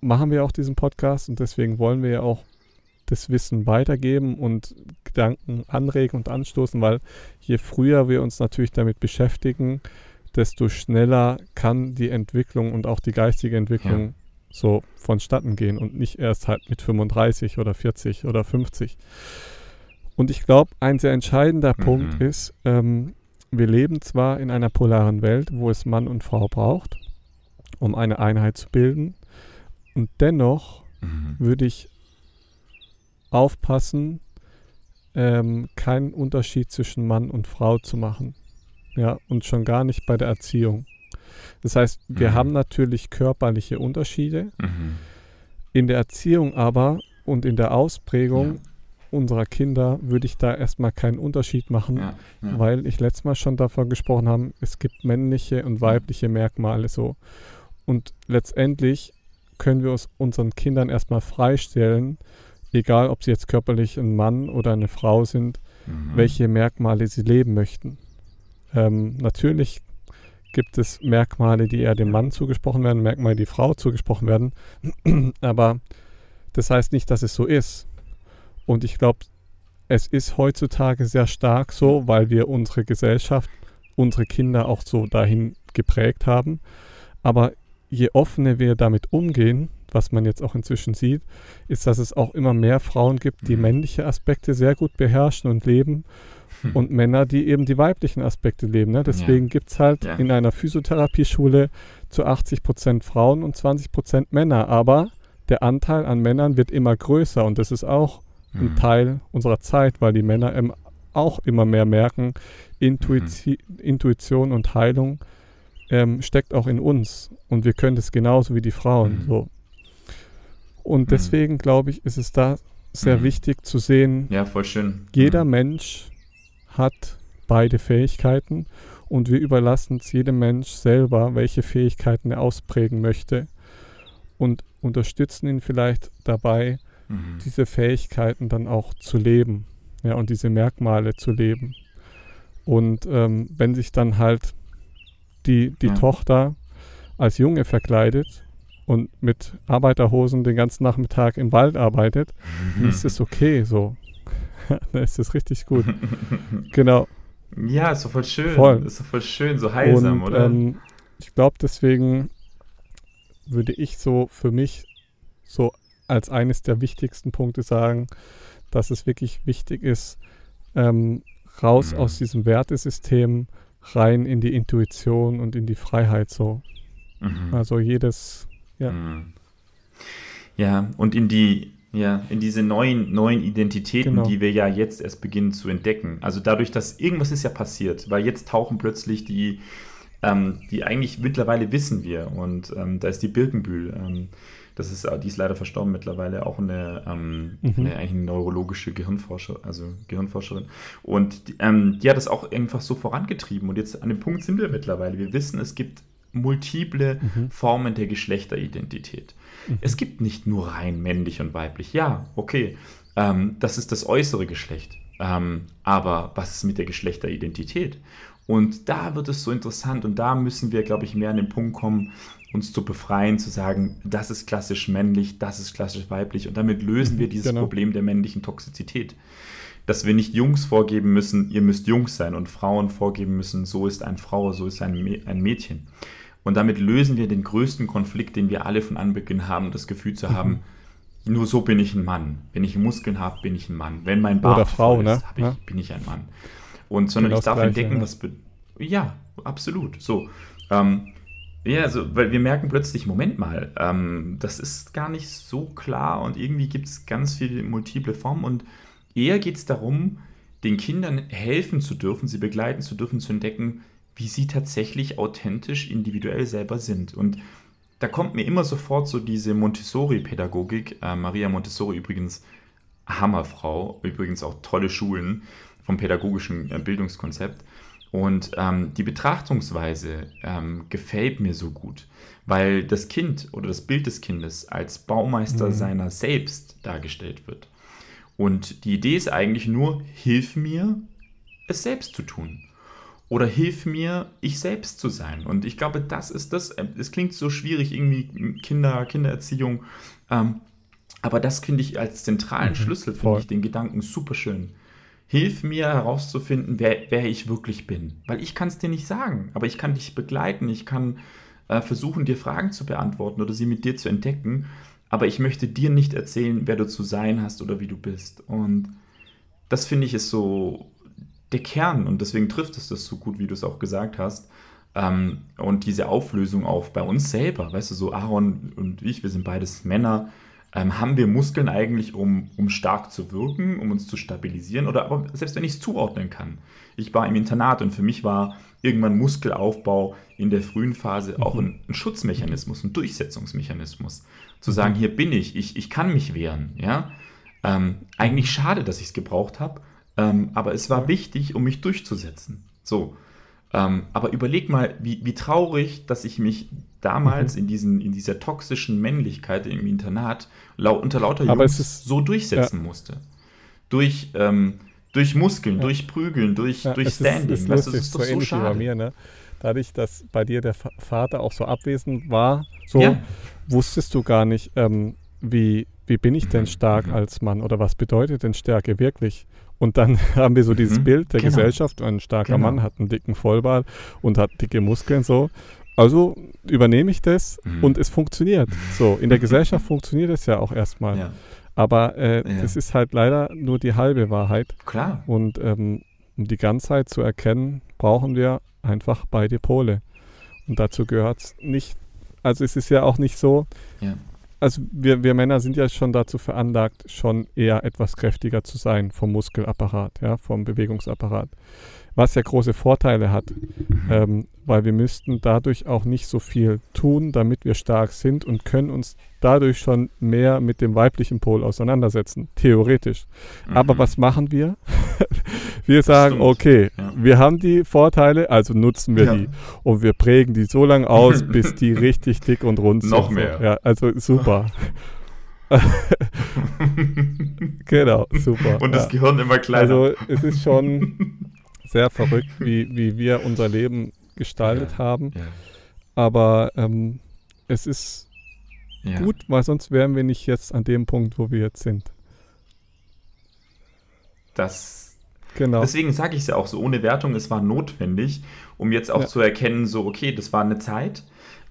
machen wir auch diesen Podcast und deswegen wollen wir ja auch das Wissen weitergeben und Gedanken anregen und anstoßen, weil je früher wir uns natürlich damit beschäftigen, desto schneller kann die Entwicklung und auch die geistige Entwicklung ja. so vonstatten gehen und nicht erst halt mit 35 oder 40 oder 50. Und ich glaube, ein sehr entscheidender mhm. Punkt ist, ähm, wir leben zwar in einer polaren Welt, wo es Mann und Frau braucht, um eine Einheit zu bilden, und dennoch mhm. würde ich aufpassen, ähm, keinen Unterschied zwischen Mann und Frau zu machen. Ja, und schon gar nicht bei der Erziehung. Das heißt, wir mhm. haben natürlich körperliche Unterschiede. Mhm. In der Erziehung aber und in der Ausprägung ja. unserer Kinder würde ich da erstmal keinen Unterschied machen, ja, ja. weil ich letztes Mal schon davon gesprochen habe, es gibt männliche und weibliche Merkmale so. Und letztendlich können wir uns unseren Kindern erstmal freistellen, egal ob sie jetzt körperlich ein Mann oder eine Frau sind, mhm. welche Merkmale sie leben möchten. Ähm, natürlich gibt es Merkmale, die eher dem Mann zugesprochen werden, Merkmale, die Frau zugesprochen werden, aber das heißt nicht, dass es so ist. Und ich glaube, es ist heutzutage sehr stark so, weil wir unsere Gesellschaft, unsere Kinder auch so dahin geprägt haben. Aber je offener wir damit umgehen, was man jetzt auch inzwischen sieht, ist, dass es auch immer mehr Frauen gibt, die mhm. männliche Aspekte sehr gut beherrschen und leben hm. und Männer, die eben die weiblichen Aspekte leben. Ne? Deswegen ja. gibt es halt ja. in einer Physiotherapieschule zu 80 Prozent Frauen und 20 Prozent Männer. Aber der Anteil an Männern wird immer größer und das ist auch mhm. ein Teil unserer Zeit, weil die Männer eben auch immer mehr merken, Intuition, mhm. Intuition und Heilung ähm, steckt auch in uns und wir können das genauso wie die Frauen. Mhm. So. Und mhm. deswegen glaube ich, ist es da sehr mhm. wichtig zu sehen, ja, voll schön. jeder mhm. Mensch hat beide Fähigkeiten und wir überlassen es jedem Mensch selber, welche Fähigkeiten er ausprägen möchte und unterstützen ihn vielleicht dabei, mhm. diese Fähigkeiten dann auch zu leben ja, und diese Merkmale zu leben. Und ähm, wenn sich dann halt die, die ja. Tochter als Junge verkleidet und mit Arbeiterhosen den ganzen Nachmittag im Wald arbeitet, mhm. ist es okay so. dann ist es richtig gut. genau. Ja, ist doch voll schön. Voll. Ist doch voll schön, so heilsam, und, oder? Ähm, ich glaube deswegen, würde ich so für mich so als eines der wichtigsten Punkte sagen, dass es wirklich wichtig ist, ähm, raus Mhm. aus diesem Wertesystem rein in die Intuition und in die Freiheit so. Mhm. Also jedes, ja. Mhm. Ja, und in die, ja, in diese neuen, neuen Identitäten, Genau. die wir ja jetzt erst beginnen zu entdecken. Also dadurch, dass irgendwas ist ja passiert, weil jetzt tauchen plötzlich die, ähm, die eigentlich mittlerweile wissen wir. Und ähm, da ist die Birkenbühl. Ähm, das ist, die ist leider verstorben mittlerweile, auch eine, ähm, Mhm. eine, eigentlich eine neurologische Gehirnforscher, also Gehirnforscherin. Und die, ähm, die hat das auch einfach so vorangetrieben. Und jetzt an dem Punkt sind wir mittlerweile. Wir wissen, es gibt multiple Mhm. Formen der Geschlechteridentität. Es gibt nicht nur rein männlich und weiblich. Ja, okay, ähm, das ist das äußere Geschlecht. Ähm, aber was ist mit der Geschlechteridentität? Und da wird es so interessant und da müssen wir, glaube ich, mehr an den Punkt kommen, uns zu befreien, zu sagen, das ist klassisch männlich, das ist klassisch weiblich und damit lösen wir dieses genau. Problem der männlichen Toxizität. Dass wir nicht Jungs vorgeben müssen, ihr müsst Jungs sein und Frauen vorgeben müssen, so ist eine Frau, so ist ein, ein Mädchen. Und damit lösen wir den größten Konflikt, den wir alle von Anbeginn haben, das Gefühl zu haben, nur so bin ich ein Mann. Wenn ich Muskeln habe, bin ich ein Mann. Wenn mein Bart Oder Frau, ne? ist, ich, Ja. bin ich ein Mann. Und sondern Genau ich darf Gleiche, entdecken, ja. was ja, absolut. So. Ähm, ja, also, weil wir merken plötzlich, Moment mal, ähm, das ist gar nicht so klar und irgendwie gibt es ganz viele multiple Formen und eher geht es darum, den Kindern helfen zu dürfen, sie begleiten zu dürfen, zu entdecken, wie sie tatsächlich authentisch, individuell selber sind. Und da kommt mir immer sofort so diese Montessori-Pädagogik, äh, Maria Montessori übrigens, Hammerfrau, übrigens auch tolle Schulen vom pädagogischen äh, Bildungskonzept. Und ähm, die Betrachtungsweise ähm, gefällt mir so gut, weil das Kind oder das Bild des Kindes als Baumeister Mhm. seiner selbst dargestellt wird. Und die Idee ist eigentlich nur, hilf mir, es selbst zu tun. Oder hilf mir, ich selbst zu sein. Und ich glaube, das ist das. äh, Es klingt so schwierig, irgendwie Kinder, Kindererziehung. Ähm, aber das finde ich als zentralen Mhm, Schlüssel, finde ich den Gedanken super schön. Hilf mir herauszufinden, wer, wer ich wirklich bin. Weil ich kann es dir nicht sagen, aber ich kann dich begleiten, ich kann äh, versuchen, dir Fragen zu beantworten oder sie mit dir zu entdecken. Aber ich möchte dir nicht erzählen, wer du zu sein hast oder wie du bist. Und das finde ich ist so der Kern und deswegen trifft es das so gut, wie du es auch gesagt hast. Ähm, und diese Auflösung auch bei uns selber, weißt du, so Aaron und ich, wir sind beides Männer. Ähm, haben wir Muskeln eigentlich, um, um stark zu wirken, um uns zu stabilisieren? Oder aber selbst wenn ich es zuordnen kann. Ich war im Internat und für mich war irgendwann Muskelaufbau in der frühen Phase auch ein, ein Schutzmechanismus, ein Durchsetzungsmechanismus. Zu sagen, hier bin ich, ich, ich kann mich wehren. Ja? Ähm, eigentlich schade, dass ich es gebraucht habe, ähm, aber es war wichtig, um mich durchzusetzen. So. Ähm, aber überleg mal, wie, wie traurig, dass ich mich damals Mhm. in, diesen, in dieser toxischen Männlichkeit im Internat lau unter lauter Jungs ist- so durchsetzen musste. Durch, ähm, durch Muskeln, durch Prügeln, durch, Ja, durch Standing. Ist, ist weißt das ist doch so so wie bei schade. mir, ne? Dadurch, dass bei dir der Va- Vater auch so abwesend war, so Ja. wusstest du gar nicht, ähm, wie, wie bin ich denn Mhm, stark mhm. als Mann oder was bedeutet denn Stärke wirklich? Und dann haben wir so dieses Mhm, Bild der genau. Gesellschaft, ein starker Genau. Mann hat einen dicken Vollbart und hat dicke Muskeln so. Also übernehme ich das Mhm. und es funktioniert. So, in der Gesellschaft funktioniert es ja auch erstmal. Ja, Aber äh, Ja. das ist halt leider nur die halbe Wahrheit. klar. Und ähm, um die Ganzheit zu erkennen, brauchen wir einfach beide Pole. Und dazu gehört es nicht, also es ist ja auch nicht so, Ja. Also wir, wir Männer sind ja schon dazu veranlagt, schon eher etwas kräftiger zu sein vom Muskelapparat, ja, vom Bewegungsapparat. Was ja große Vorteile hat, ähm, weil wir müssten dadurch auch nicht so viel tun, damit wir stark sind und können uns dadurch schon mehr mit dem weiblichen Pol auseinandersetzen, theoretisch. Aber Mhm. was machen wir? wir sagen, okay, Ja. wir haben die Vorteile, also nutzen wir Ja. die. Und wir prägen die so lange aus, bis die richtig dick und rund sind. Noch mehr. Ja, also super. genau, super. Und das ja. Gehirn immer kleiner. Also es ist schon sehr verrückt, wie, wie wir unser Leben gestaltet Ja. haben. ja. Aber ähm, es ist Ja. gut, weil sonst wären wir nicht jetzt an dem Punkt, wo wir jetzt sind. Das Genau. Deswegen sage ich es ja auch so, ohne Wertung, es war notwendig, um jetzt auch zu erkennen, so, okay, das war eine Zeit.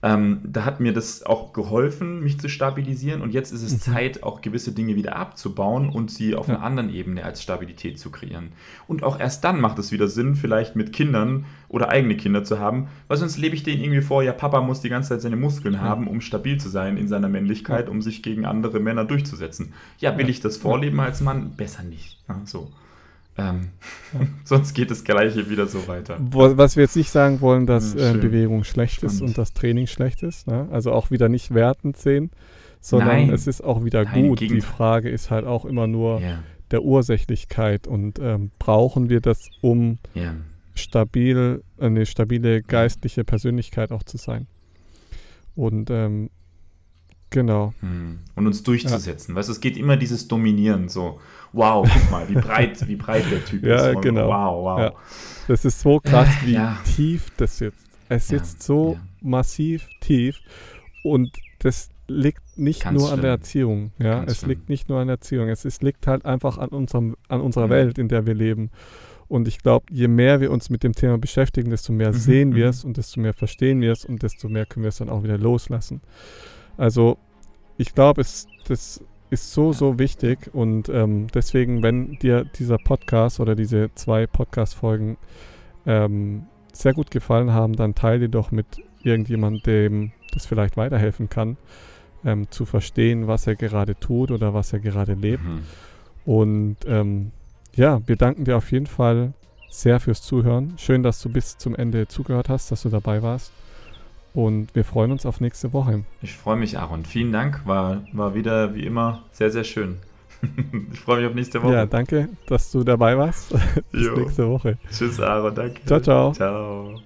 Ähm, da hat mir das auch geholfen, mich zu stabilisieren. Und jetzt ist es mhm. Zeit, auch gewisse Dinge wieder abzubauen und sie auf ja. einer anderen Ebene als Stabilität zu kreieren. Und auch erst dann macht es wieder Sinn, vielleicht mit Kindern oder eigene Kinder zu haben, weil sonst lebe ich denen irgendwie vor, ja, Papa muss die ganze Zeit seine Muskeln ja. haben, um stabil zu sein in seiner Männlichkeit, um sich gegen andere Männer durchzusetzen. Ja, will ich das vorleben als Mann? Besser nicht. so. Ähm, sonst geht das Gleiche wieder so weiter. Was wir jetzt nicht sagen wollen, dass äh, Bewegung schlecht Spannend. ist und das Training schlecht ist. Ne? Also auch wieder nicht wertend sehen, sondern Nein. es ist auch wieder Nein, gut. Die Frage ist halt auch immer nur yeah. der Ursächlichkeit und ähm, brauchen wir das, um stabil, eine stabile geistliche Persönlichkeit auch zu sein. Und ähm, genau. Hm. Und uns durchzusetzen. Ja. Weißt du, es geht immer dieses Dominieren so wow, guck mal, wie breit, wie breit der Typ ja, ist. Ja, genau. Wow, wow. Ja. Das ist so krass, wie ja. tief das sitzt. Es sitzt so massiv tief und das liegt nicht Ganz nur schlimm. an der Erziehung. Ja, Ganz es schlimm. liegt nicht nur an der Erziehung. Es ist, liegt halt einfach an unserem, an unserer mhm. Welt, in der wir leben. Und ich glaube, je mehr wir uns mit dem Thema beschäftigen, desto mehr mhm. sehen wir es mhm. und desto mehr verstehen wir es und desto mehr können wir es dann auch wieder loslassen. Also ich glaube, es das ist so, so wichtig und ähm, deswegen, wenn dir dieser Podcast oder diese zwei Podcast-Folgen ähm, sehr gut gefallen haben, dann teile die doch mit irgendjemandem, dem das vielleicht weiterhelfen kann, ähm, zu verstehen, was er gerade tut oder was er gerade lebt. Mhm. Und ähm, ja, wir danken dir auf jeden Fall sehr fürs Zuhören. Schön, dass du bis zum Ende zugehört hast, dass du dabei warst. Und wir freuen uns auf nächste Woche. Ich freue mich, Aaron. Vielen Dank. War, war wieder wie immer sehr, sehr schön. ich freue mich auf nächste Woche. Ja, danke, dass du dabei warst. Bis jo. nächste Woche. Tschüss, Aaron. Danke. Ciao, ciao. Ciao.